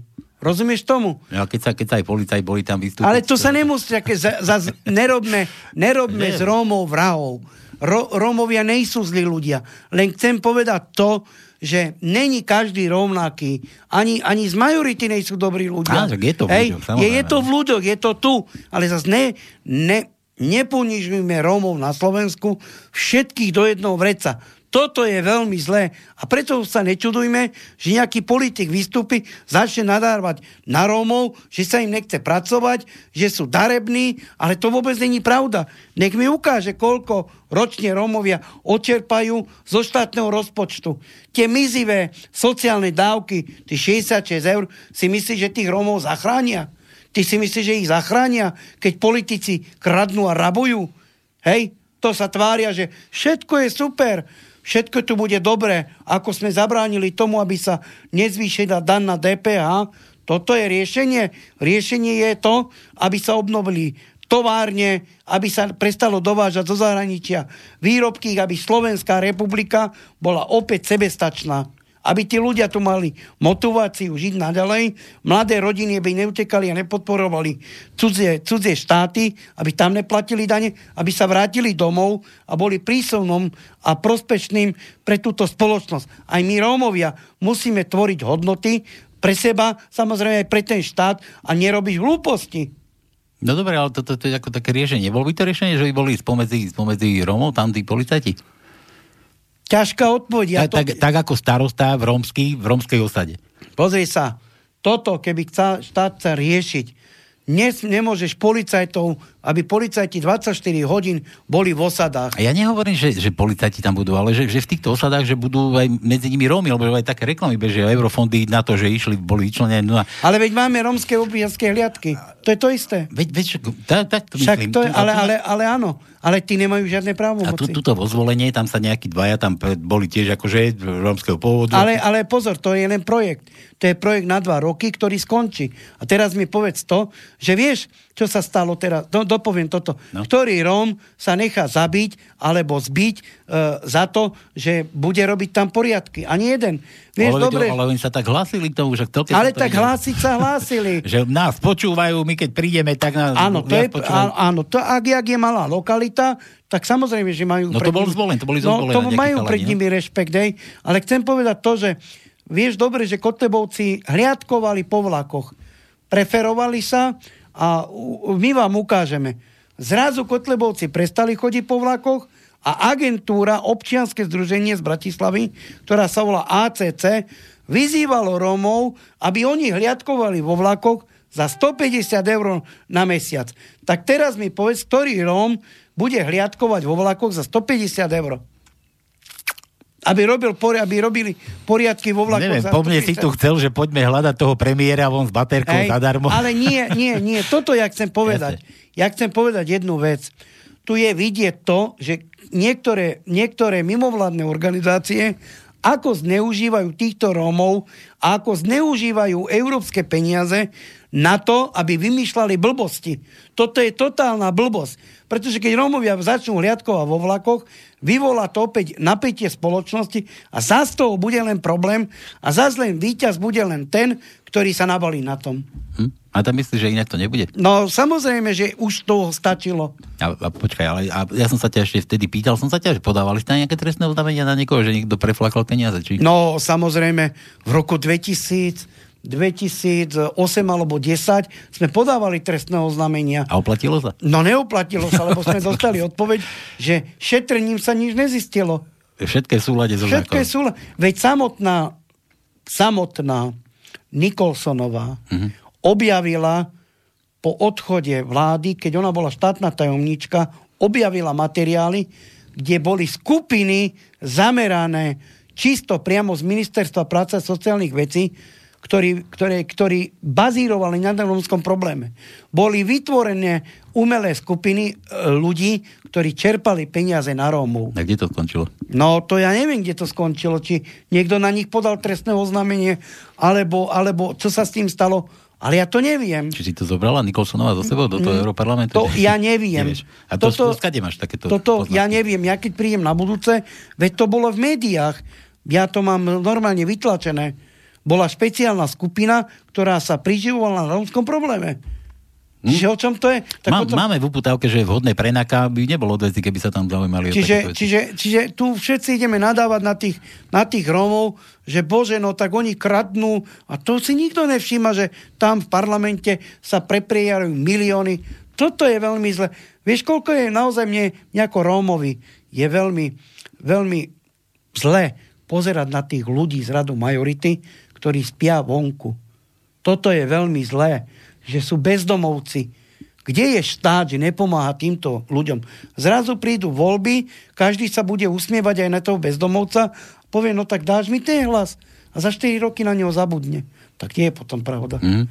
Rozumieš tomu? Ja, keď, sa, keď sa aj policaj boli tam vystúpiť. Ale to sa nemusí, také, za, za, nerobme, nerobme z Rómov vrahov. Ro, Rómovia nejsú zlí ľudia. Len chcem povedať to, že není každý rovnaký. Ani, ani z majority nejsú dobrí ľudia. Á, je to v Hej, ľuďoch, je, samozrejme. je to v ľuďoch, je to tu. Ale zase ne, ne, neponižujme Rómov na Slovensku všetkých do jednoho vreca. Toto je veľmi zlé a preto sa nečudujme, že nejaký politik vystúpi, začne nadávať na Rómov, že sa im nechce pracovať, že sú darební, ale to vôbec není pravda. Nech mi ukáže, koľko ročne Rómovia očerpajú zo štátneho rozpočtu. Tie mizivé sociálne dávky, tie 66 eur, si myslí, že tých Rómov zachránia? Ty si myslíš, že ich zachránia, keď politici kradnú a rabujú? Hej, to sa tvária, že všetko je super, všetko tu bude dobré, ako sme zabránili tomu, aby sa nezvýšila dan na DPH. Toto je riešenie. Riešenie je to, aby sa obnovili továrne, aby sa prestalo dovážať zo zahraničia výrobky, aby Slovenská republika bola opäť sebestačná aby tí ľudia tu mali motiváciu žiť naďalej, mladé rodiny by neutekali a nepodporovali cudzie, cudzie štáty, aby tam neplatili dane, aby sa vrátili domov a boli prísovnom a prospešným pre túto spoločnosť. Aj my Rómovia musíme tvoriť hodnoty pre seba, samozrejme aj pre ten štát a nerobiť hlúposti. No dobre, ale toto to, to je ako také riešenie. Bolo by to riešenie, že by boli spomedzi, spomedzi Rómov tam tí policajti? Ťažká odpoveď. Ja tak, to... tak, tak ako starosta v, rómsky, v rómskej osade. Pozri sa, toto, keby chca, štát sa riešiť, dnes nemôžeš policajtov, aby policajti 24 hodín boli v osadách. A ja nehovorím, že, že policajti tam budú, ale že, že v týchto osadách, že budú aj medzi nimi Rómy, lebo aj také reklamy bežia, eurofondy na to, že išli, boli vyčlenené. No a, Ale veď máme rómske občianské hliadky. To je to isté. veď, veď, tak, tak to Však myslím. to je, ale, a ale, ale áno. Ale tí nemajú žiadne A právomoci. tu, tuto vo zvolenie, tam sa nejakí dvaja, tam boli tiež akože rómskeho pôvodu. Ale, ale pozor, to je len projekt. To je projekt na dva roky, ktorý skončí. A teraz mi povedz to, že vieš, čo sa stalo teraz, do, dopoviem toto, no. ktorý Róm sa nechá zabiť alebo zbiť e, za to, že bude robiť tam poriadky. Ani jeden. Vieš, ale, dobre, ale oni sa tak hlásili k tomu, že kto ale tak ide... hlásiť sa hlásili. že nás počúvajú, my keď prídeme, tak nás Áno, to je, á, áno to, ak, ak je malá lokalita, tak samozrejme, že majú... No to bol zvolen, to boli no, to majú pred nimi rešpekt, hej. Ale chcem povedať to, že vieš dobre, že Kotlebovci hliadkovali po vlakoch. Preferovali sa a my vám ukážeme. Zrazu Kotlebovci prestali chodiť po vlakoch a agentúra, občianske združenie z Bratislavy, ktorá sa volá ACC, vyzývalo Rómov, aby oni hliadkovali vo vlakoch za 150 eur na mesiac. Tak teraz mi povedz, ktorý Róm bude hliadkovať vo vlakoch za 150 eur aby, robil, aby robili poriadky vo vlaku. Neviem, po mne si tu chcel, že poďme hľadať toho premiéra von s baterkou Ej, zadarmo. Ale nie, nie, nie. Toto ja chcem povedať. Ja chcem povedať jednu vec. Tu je vidieť to, že niektoré, niektoré mimovládne organizácie ako zneužívajú týchto Rómov a ako zneužívajú európske peniaze na to, aby vymýšľali blbosti. Toto je totálna blbosť. Pretože keď Rómovia začnú hliadkovať vo vlakoch, vyvolá to opäť napätie spoločnosti a zás toho bude len problém a zás len víťaz bude len ten, ktorý sa nabalí na tom. Hm? A tam myslíš, že inak to nebude? No samozrejme, že už toho stačilo. A, a počkaj, ale a ja som sa ťa ešte vtedy pýtal, som sa ťa, že podávali ste nejaké trestné oznámenia na niekoho, že niekto preflakal peniaze? Či... No samozrejme, v roku 2000 2008 alebo 10 sme podávali trestné oznámenia. A oplatilo sa? No neoplatilo sa, lebo sme dostali odpoveď, že šetrením sa nič nezistilo. Všetké súlade so Všetké súlade. Veď samotná, samotná Nikolsonová uh-huh. objavila po odchode vlády, keď ona bola štátna tajomníčka, objavila materiály, kde boli skupiny zamerané čisto priamo z Ministerstva práce a sociálnych vecí, ktorí, ktoré, ktorí bazírovali na rómskom probléme. Boli vytvorené umelé skupiny e, ľudí, ktorí čerpali peniaze na Rómov. A kde to skončilo? No, to ja neviem, kde to skončilo. Či niekto na nich podal trestné oznámenie, alebo, alebo čo sa s tým stalo. Ale ja to neviem. Či si to zobrala Nikolsonová zo sebou do toho mm, Európarlamentu? To ja neviem. Nevieš. A to, toto, skade máš takéto Toto poznatky? ja neviem. Ja keď prídem na budúce, veď to bolo v médiách. Ja to mám normálne vytlačené bola špeciálna skupina, ktorá sa priživovala na rómskom probléme. Hm? Čiže o čom to je? Tak Má, tom... Máme v uputávke, že je vhodné pre NAKA, by nebolo odveci, keby sa tam zaujímali. Čiže, čiže, čiže tu všetci ideme nadávať na tých, na tých Rómov, že bože, no tak oni kradnú a to si nikto nevšíma, že tam v parlamente sa prepriejajú milióny. Toto je veľmi zle. Vieš, koľko je naozaj mne nejako Rómovi je veľmi, veľmi zle pozerať na tých ľudí z radu majority, ktorí spia vonku. Toto je veľmi zlé, že sú bezdomovci. Kde je štát, že nepomáha týmto ľuďom? Zrazu prídu voľby, každý sa bude usmievať aj na toho bezdomovca, povie, no tak dáš mi ten hlas a za 4 roky na neho zabudne tak nie je potom pravda. Mm.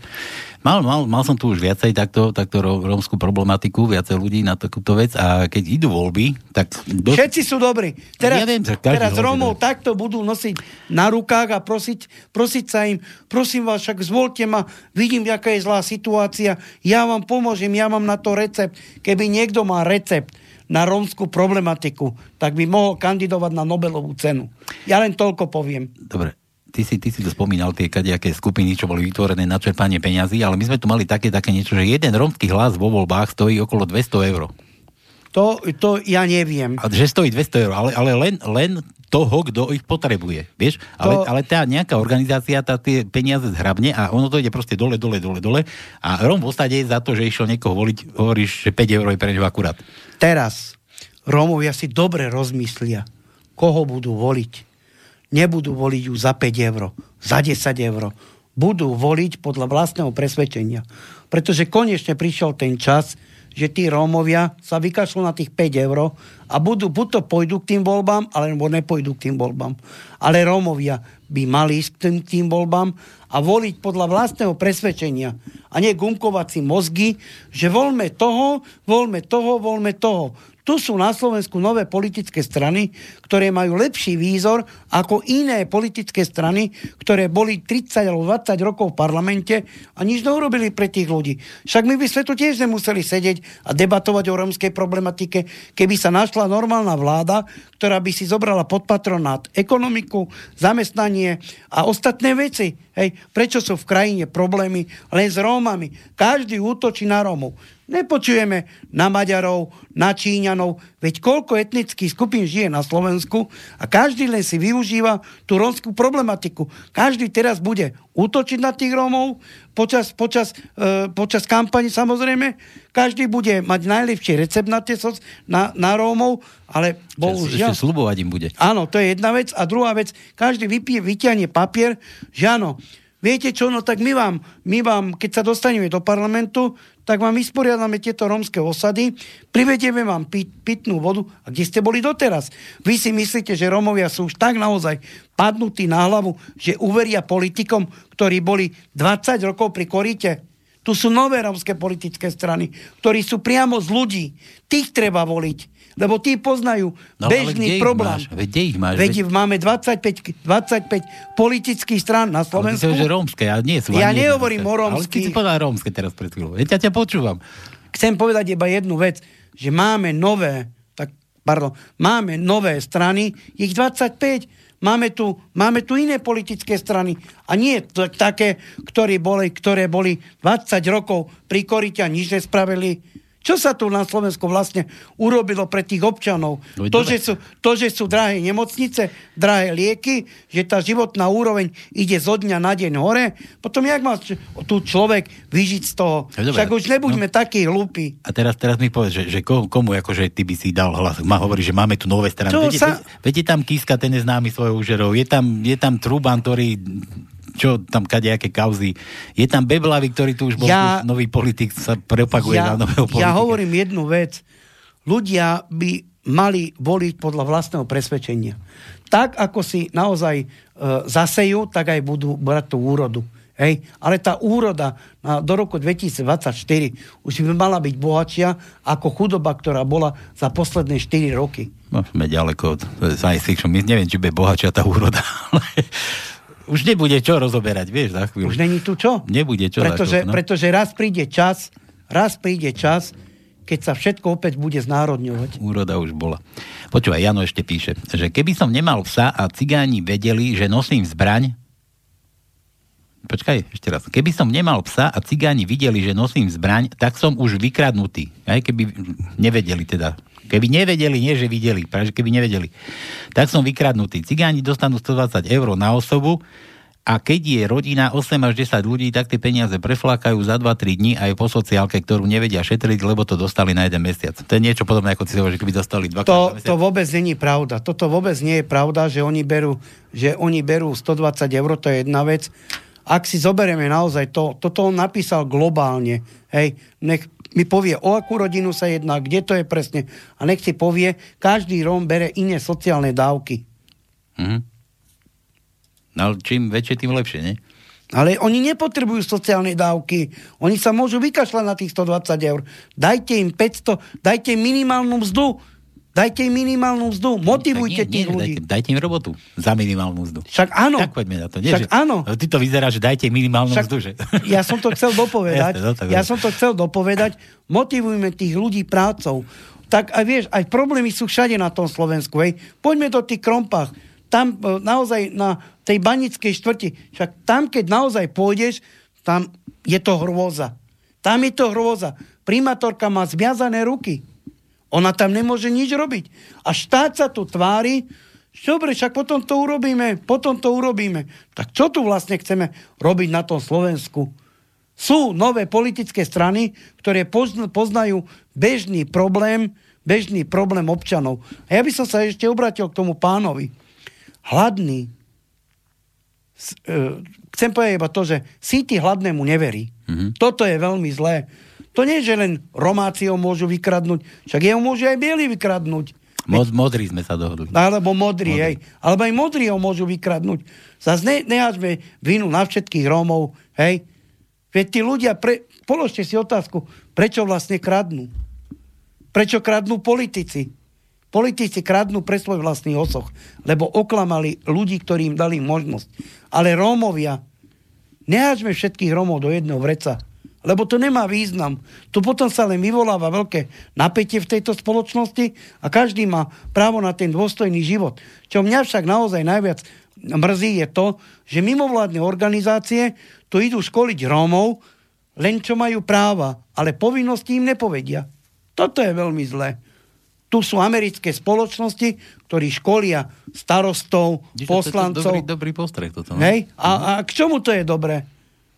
Mal, mal, mal som tu už viacej takto, takto rómskú problematiku, viacej ľudí na takúto vec a keď idú voľby, tak... Do... Všetci sú dobrí. Teraz, ja viem, teraz Rómov že... takto budú nosiť na rukách a prosiť, prosiť sa im, prosím vás, však zvolte ma, vidím, aká je zlá situácia, ja vám pomôžem, ja mám na to recept. Keby niekto má recept, na rómskú problematiku, tak by mohol kandidovať na Nobelovú cenu. Ja len toľko poviem. Dobre, ty si, ty si to spomínal, tie kadejaké skupiny, čo boli vytvorené na čerpanie peňazí, ale my sme tu mali také, také niečo, že jeden rómsky hlas vo voľbách stojí okolo 200 eur. To, to ja neviem. A že stojí 200 eur, ale, ale len, len toho, kto ich potrebuje. Vieš? Ale, to... ale tá nejaká organizácia tá tie peniaze zhrabne a ono to ide proste dole, dole, dole, dole. A Róm v ostate za to, že išiel niekoho voliť, hovoríš, že 5 eur je pre neho akurát. Teraz Rómovia si dobre rozmyslia, koho budú voliť nebudú voliť ju za 5 eur, za 10 eur. Budú voliť podľa vlastného presvedčenia. Pretože konečne prišiel ten čas, že tí Rómovia sa vykašľú na tých 5 eur a budú, buď to pôjdu k tým voľbám, alebo nepôjdu k tým voľbám. Ale Rómovia by mali ísť k tým, tým voľbám a voliť podľa vlastného presvedčenia a nie gumkovať si mozgy, že voľme toho, voľme toho, voľme toho. Tu sú na Slovensku nové politické strany, ktoré majú lepší výzor ako iné politické strany, ktoré boli 30 alebo 20 rokov v parlamente a nič neurobili pre tých ľudí. Však my by sme tu tiež nemuseli sedieť a debatovať o rómskej problematike, keby sa našla normálna vláda, ktorá by si zobrala pod patronát ekonomiku, zamestnanie a ostatné veci. Hej, prečo sú v krajine problémy len s Rómami? Každý útočí na Rómov. Nepočujeme na Maďarov, na Číňanov, veď koľko etnických skupín žije na Slovensku a každý len si využíva tú rómskú problematiku. Každý teraz bude útočiť na tých Rómov počas, počas, e, počas kampani samozrejme. Každý bude mať najlepší recept na, tie, na, na Rómov, ale bohužiaľ... Ešte slubovať im bude. Áno, to je jedna vec. A druhá vec, každý vypije, vyťahne papier, že áno, viete čo, no tak my vám, my vám, keď sa dostaneme do parlamentu, tak vám vysporiadame tieto rómske osady, privedieme vám pit, pitnú vodu. A kde ste boli doteraz? Vy si myslíte, že Rómovia sú už tak naozaj padnutí na hlavu, že uveria politikom, ktorí boli 20 rokov pri koríte? Tu sú nové rómske politické strany, ktorí sú priamo z ľudí. Tých treba voliť lebo tí poznajú no, bežný problém. Veď kde ich máš? Veď veď... máme 25, 25 politických strán na Slovensku. Ale že rómske, ja nie sú. Ja nehovorím o rómskych. Ale ty si povedal rómske teraz pred chvíľou. Ja ťa počúvam. Chcem povedať iba jednu vec, že máme nové, tak, pardon, máme nové strany, ich 25, máme tu, máme tu iné politické strany a nie t- také, ktoré boli, ktoré boli 20 rokov pri korite a nič nespravili čo sa tu na Slovensku vlastne urobilo pre tých občanov? No, to, že sú, to, že sú drahé nemocnice, drahé lieky, že tá životná úroveň ide zo dňa na deň hore, potom jak má tu človek vyžiť z toho? No, Však už nebuďme no, takí hlúpi. A teraz, teraz mi povedz, že, že komu akože ty by si dal hlas? Má hovorí, že máme tu nové strany. Veď, sa... veď, tam Kiska, ten je známy svojou úžerou. Je tam, je tam Truban, ktorý čo tam kadejaké kauzy. Je tam Beblavy, ktorý tu už bol ja, už nový politik, sa propaguje ja, na nového politika. Ja hovorím jednu vec. Ľudia by mali voliť podľa vlastného presvedčenia. Tak, ako si naozaj e, zasejú, tak aj budú brať tú úrodu. Hej? Ale tá úroda na, do roku 2024 už by mala byť bohatšia ako chudoba, ktorá bola za posledné 4 roky. No, sme ďaleko od science fiction. My neviem, či bude bohatšia tá úroda, ale už nebude čo rozoberať, vieš, za chvíľu. Už není tu čo? Nebude čo. Pretože, no? pretože raz príde čas, raz príde čas, keď sa všetko opäť bude znárodňovať. Úroda už bola. Počúvaj, Jano ešte píše, že keby som nemal psa a cigáni vedeli, že nosím zbraň, Počkaj, ešte raz. Keby som nemal psa a cigáni videli, že nosím zbraň, tak som už vykradnutý. Aj keby nevedeli teda. Keby nevedeli, nie že videli, práve keby nevedeli. Tak som vykradnutý. Cigáni dostanú 120 eur na osobu a keď je rodina 8 až 10 ľudí, tak tie peniaze preflákajú za 2-3 dní aj po sociálke, ktorú nevedia šetriť, lebo to dostali na jeden mesiac. To je niečo podobné, ako si hovoríš, keby dostali dva to, to vôbec není pravda. Toto vôbec nie je pravda, že oni berú, že oni berú 120 eur, to je jedna vec ak si zoberieme naozaj to, toto on napísal globálne, hej, nech mi povie, o akú rodinu sa jedná, kde to je presne a nech si povie, každý Róm bere iné sociálne dávky. Mhm. No, čím väčšie, tým lepšie, nie? Ale oni nepotrebujú sociálne dávky. Oni sa môžu vykašľať na tých 120 eur. Dajte im 500, dajte im minimálnu mzdu. Dajte im minimálnu mzdu, motivujte nie, tých nie, ľudí. Dajte, dajte im robotu za minimálnu mzdu. Však áno. Tak poďme na to. Nie, Však že, áno. Ty to vyzerá, že dajte minimálnu Však, mzdu. Že? Ja som to chcel dopovedať. Jasne, no, ja som to chcel dopovedať. Motivujme tých ľudí prácou. Tak aj vieš, aj problémy sú všade na tom Slovensku. Hej. Poďme do tých krompách. Tam e, naozaj na tej banickej štvrti. Však tam, keď naozaj pôjdeš, tam je to hrôza. Tam je to hrôza. Primátorka má zviazané ruky. Ona tam nemôže nič robiť. A štát sa tu tvári, dobre, však potom to urobíme, potom to urobíme. Tak čo tu vlastne chceme robiť na tom Slovensku? Sú nové politické strany, ktoré poznajú bežný problém, bežný problém občanov. A ja by som sa ešte obratil k tomu pánovi. Hladný. E, chcem povedať iba to, že síti hladnému neverí. Mm-hmm. Toto je veľmi zlé. To nie, že len Romáci ho môžu vykradnúť, však jeho môžu aj bieli vykradnúť. Mod, modrí sme sa dohodli. Alebo modrí, modrý. hej. Alebo aj modrí ho môžu vykradnúť. Zas ne, nehažme vinu na všetkých Rómov, hej. Veď tí ľudia, pre, položte si otázku, prečo vlastne kradnú? Prečo kradnú politici? Politici kradnú pre svoj vlastný osoch, lebo oklamali ľudí, ktorí im dali možnosť. Ale Rómovia, nehačme všetkých Rómov do jedného vreca, lebo to nemá význam. Tu potom sa len vyvoláva veľké napätie v tejto spoločnosti a každý má právo na ten dôstojný život. Čo mňa však naozaj najviac mrzí je to, že mimovládne organizácie tu idú školiť Rómov, len čo majú práva, ale povinnosti im nepovedia. Toto je veľmi zlé. Tu sú americké spoločnosti, ktorí školia starostov, Vidíš, poslancov. To je dobrý, dobrý postreh toto. no. Hej? A, a k čomu to je dobré?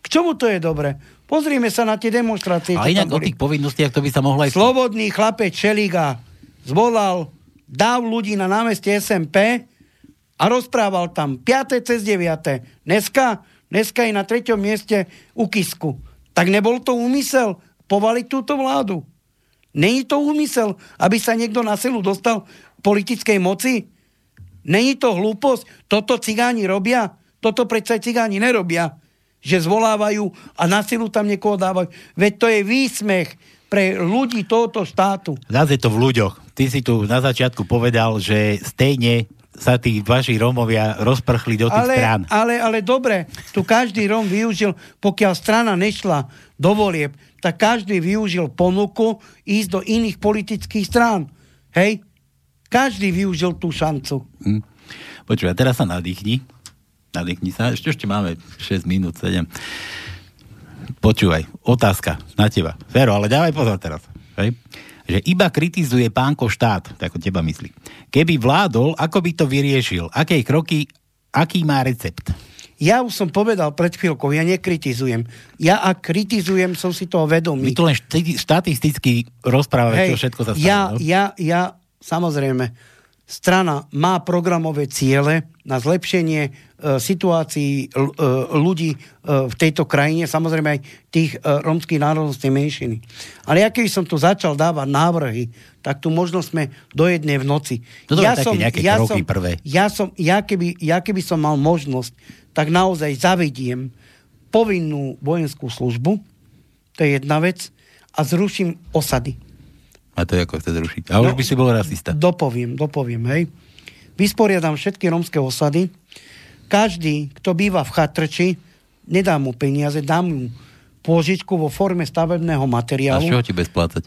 K čomu to je dobré? Pozrime sa na tie demonstrácie. A inak o tých povinnostiach to by sa mohlo aj... Slobodný chlapec Šeliga zvolal dáv ľudí na námestie SMP a rozprával tam 5. cez 9. Dneska, dneska je na treťom mieste u Kisku. Tak nebol to úmysel povaliť túto vládu. Není to úmysel, aby sa niekto na silu dostal politickej moci? Není to hlúposť? Toto cigáni robia? Toto predsa cigáni nerobia. Že zvolávajú a na silu tam niekoho dávajú. Veď to je výsmech pre ľudí tohoto štátu. Zase to v ľuďoch. Ty si tu na začiatku povedal, že stejne sa tí vaši Rómovia rozprchli do tých Ale, strán. ale, ale dobre, tu každý Róm využil, pokiaľ strana nešla do volieb, tak každý využil ponuku ísť do iných politických strán. Hej? Každý využil tú šancu. Hm. Počúvaj, teraz sa nadýchni. Nadýchni sa. Ešte, ešte máme 6 minút, 7. Počúvaj, otázka na teba. Fero, ale dávaj pozor teraz. Hej? Že iba kritizuje pánko štát, tak teba myslí. Keby vládol, ako by to vyriešil? Aké kroky, aký má recept? Ja už som povedal pred chvíľkou, ja nekritizujem. Ja ak kritizujem, som si toho My vedomý. tu len šti- štatisticky rozprávame, čo všetko sa stalo. ja, no? ja, ja, samozrejme, strana má programové ciele na zlepšenie e, situácií l, e, ľudí e, v tejto krajine, samozrejme aj tých romských národnostnej menšiny. Ale ja keby som tu začal dávať návrhy, tak tu možno sme do jednej v noci. No dobre, ja také nejaké ja kroky som, prvé. Ja, som, ja, keby, ja keby som mal možnosť, tak naozaj zavediem povinnú vojenskú službu, to je jedna vec, a zruším osady. A to je ako chce zrušiť. A už No, by si bol rasista. Dopoviem, dopoviem, hej. Vysporiadam všetky romské osady. Každý, kto býva v chatrči, nedám mu peniaze, dám mu pôžičku vo forme stavebného A z materiálu. čoho ti bez plácať?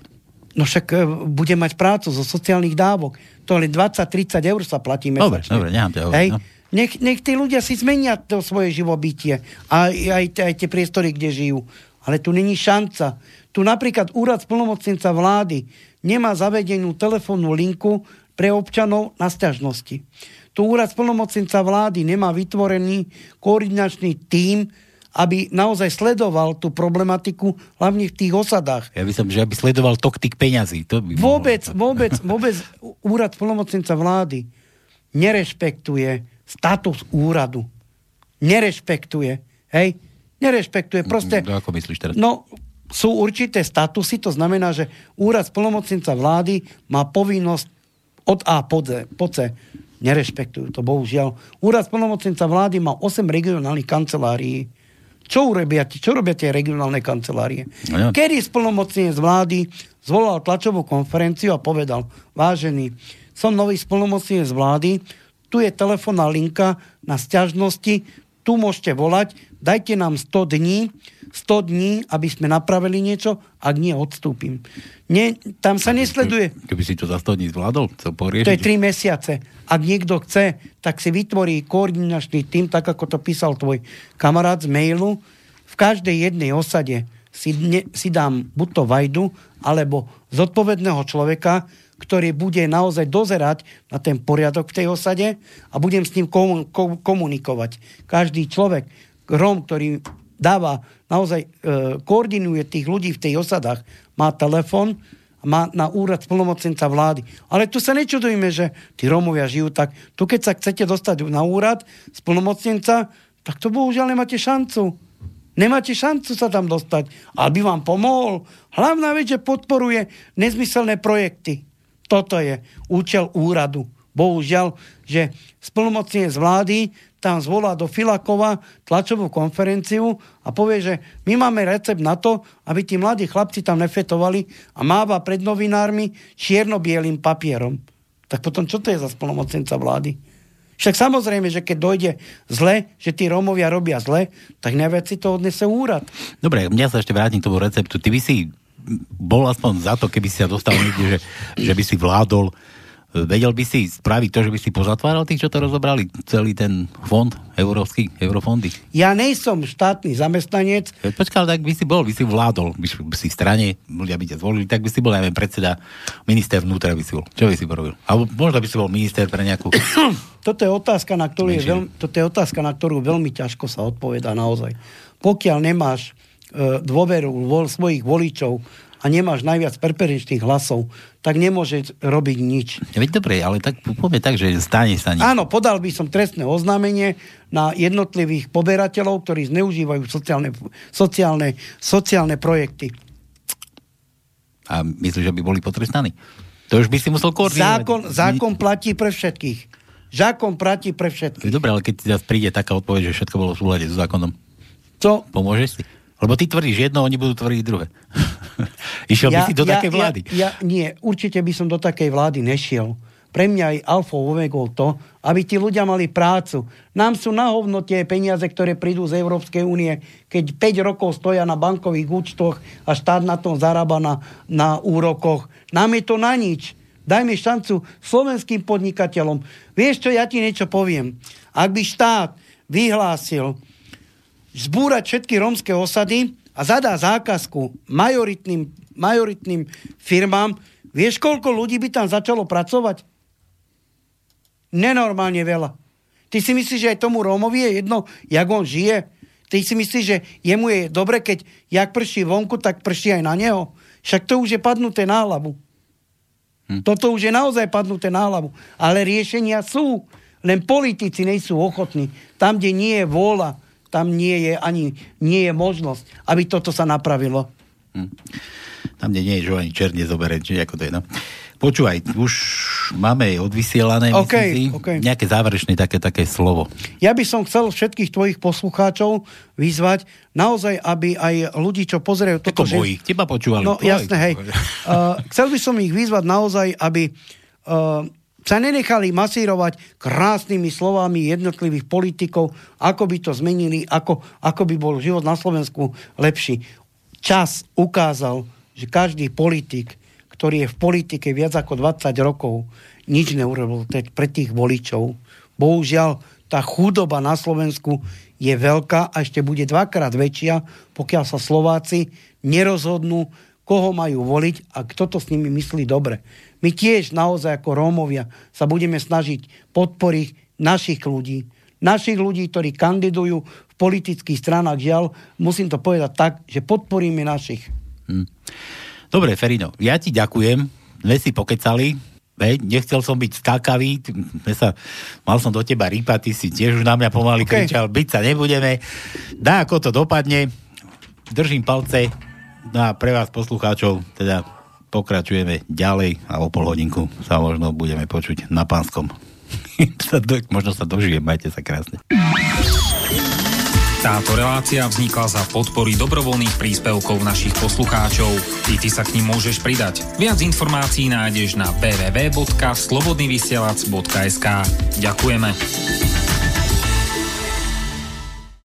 No však e, bude mať prácu zo sociálnych dávok. To len 20-30 eur sa platí Dobre, mesačne. dobre, nechám ťa hovoriť, no. Nech, nech tí ľudia si zmenia to svoje živobytie a aj, aj, tie priestory, kde žijú. Ale tu není šanca. Tu napríklad úrad splnomocnenca vlády nemá zavedenú telefónnu linku pre občanov na sťažnosti. Tu úrad splnomocnenca vlády nemá vytvorený koordinačný tím, aby naozaj sledoval tú problematiku, hlavne v tých osadách. Ja by som, že aby sledoval tok tých peňazí. To by Vôbec, mohlo. vôbec, vôbec úrad plnomocnenca vlády nerešpektuje status úradu. Nerešpektuje. Hej? Nerešpektuje. Proste, No, ako myslíš teraz? no, sú určité statusy, to znamená, že úrad plnomocnenca vlády má povinnosť od A po Z. Po C. Nerešpektujú to, bohužiaľ. Úrad plnomocnenca vlády má 8 regionálnych kancelárií. Čo urobia, čo robia tie regionálne kancelárie? No ja. Kedy splnomocnenec vlády zvolal tlačovú konferenciu a povedal, vážený, som nový splnomocnenec vlády, tu je telefónna linka na sťažnosti, tu môžete volať, dajte nám 100 dní, 100 dní, aby sme napravili niečo, ak nie, odstúpim. Nie, tam sa nesleduje, Keby si to za 100 dní zvládol, chcel poriešiť. to je 3 mesiace. Ak niekto chce, tak si vytvorí koordinačný tým, tak ako to písal tvoj kamarát z mailu. V každej jednej osade si, ne, si dám buď to vajdu, alebo zodpovedného človeka, ktorý bude naozaj dozerať na ten poriadok v tej osade a budem s ním komu, ko, komunikovať. Každý človek, Rom, ktorý dáva, naozaj e, koordinuje tých ľudí v tej osadách, má telefon, má na úrad splnomocnenca vlády. Ale tu sa nečudujme, že tí Rómovia žijú tak. Tu keď sa chcete dostať na úrad splnomocnenca, tak to bohužiaľ nemáte šancu. Nemáte šancu sa tam dostať. Ale by vám pomohol. Hlavná vec, že podporuje nezmyselné projekty. Toto je účel úradu. bohužiaľ, že splnomocnenie z vlády tam zvolá do Filakova tlačovú konferenciu a povie, že my máme recept na to, aby tí mladí chlapci tam nefetovali a máva pred novinármi čierno-bielým papierom. Tak potom čo to je za splnomocnenca vlády? Však samozrejme, že keď dojde zle, že tí Rómovia robia zle, tak najviac si to odnese úrad. Dobre, mňa sa ešte vrátim k tomu receptu. Ty by si bol aspoň za to, keby si sa dostal niekde, že, že by si vládol Vedel by si spraviť to, že by si pozatváral tých, čo to rozobrali? Celý ten fond európsky, eurofondy? Ja nejsom štátny zamestnanec. Počkal, tak by si bol, by si vládol, by si v strane, ľudia by ťa zvolili, tak by si bol, neviem, predseda, minister vnútra by si bol. Čo by si porobil? Alebo možno by si bol minister pre nejakú... toto je otázka, na ktorú je veľmi, toto je otázka, na ktorú veľmi ťažko sa odpoveda naozaj. Pokiaľ nemáš e, dôveru vo svojich voličov a nemáš najviac preferenčných hlasov, tak nemôže robiť nič. Veď dobre, ale tak poďme tak, že stane sa nič. Áno, podal by som trestné oznámenie na jednotlivých poberateľov, ktorí zneužívajú sociálne, sociálne, sociálne projekty. A myslíš, že by boli potrestaní? To už by si musel koordinovať. Zákon, zákon platí pre všetkých. Zákon platí pre všetkých. Dobre, ale keď ti príde taká odpoveď, že všetko bolo v súlade s zákonom, čo? Pomôžeš si? Lebo ty tvrdíš jedno, oni budú tvrdiť druhé. Išiel ja, by si do ja, takej vlády? Ja, ja, nie, určite by som do takej vlády nešiel. Pre mňa je alfa omegou to, aby tí ľudia mali prácu. Nám sú na hovno tie peniaze, ktoré prídu z Európskej únie, keď 5 rokov stoja na bankových účtoch a štát na tom zarába na, na úrokoch. Nám je to na nič. Dajme šancu slovenským podnikateľom. Vieš čo, ja ti niečo poviem. Ak by štát vyhlásil zbúrať všetky rómske osady a zadá zákazku majoritným, majoritným firmám, vieš, koľko ľudí by tam začalo pracovať? Nenormálne veľa. Ty si myslíš, že aj tomu Rómovi je jedno, jak on žije? Ty si myslíš, že jemu je dobre, keď jak prší vonku, tak prší aj na neho? Však to už je padnuté na hlavu. Hm. Toto už je naozaj padnuté na hlavu. Ale riešenia sú. Len politici nejsú ochotní. Tam, kde nie je vôľa, tam nie je ani nie je možnosť, aby toto sa napravilo. Hm. Tam, kde nie je, že ani čer nezobere, či ako to je, no. Počúvaj, už máme odvysielané, okay, si, okay. nejaké záverečné také, také slovo. Ja by som chcel všetkých tvojich poslucháčov vyzvať naozaj, aby aj ľudí, čo pozerajú toto... Ako že... teba počúvali. No jasné, hej. Uh, chcel by som ich vyzvať naozaj, aby uh, sa nenechali masírovať krásnymi slovami jednotlivých politikov, ako by to zmenili, ako, ako by bol život na Slovensku lepší. Čas ukázal, že každý politik, ktorý je v politike viac ako 20 rokov, nič neurobil pre tých voličov. Bohužiaľ, tá chudoba na Slovensku je veľká a ešte bude dvakrát väčšia, pokiaľ sa Slováci nerozhodnú, koho majú voliť a kto to s nimi myslí dobre. My tiež naozaj ako Rómovia sa budeme snažiť podporiť našich ľudí, našich ľudí, ktorí kandidujú v politických stranách. Žiaľ, musím to povedať tak, že podporíme našich. Hm. Dobre, Ferino, ja ti ďakujem. Dnes si pokecali, Veď, nechcel som byť skákavý, sa, mal som do teba rýpať, ty si tiež už na mňa pomaly okay. kričal, byť sa nebudeme. Dá, ako to dopadne. Držím palce na pre vás poslucháčov, teda pokračujeme ďalej a o pol hodinku sa možno budeme počuť na pánskom. možno sa dožijem, majte sa krásne. Táto relácia vznikla za podpory dobrovoľných príspevkov našich poslucháčov. I ty sa k ním môžeš pridať. Viac informácií nájdeš na www.slobodnyvysielac.sk Ďakujeme.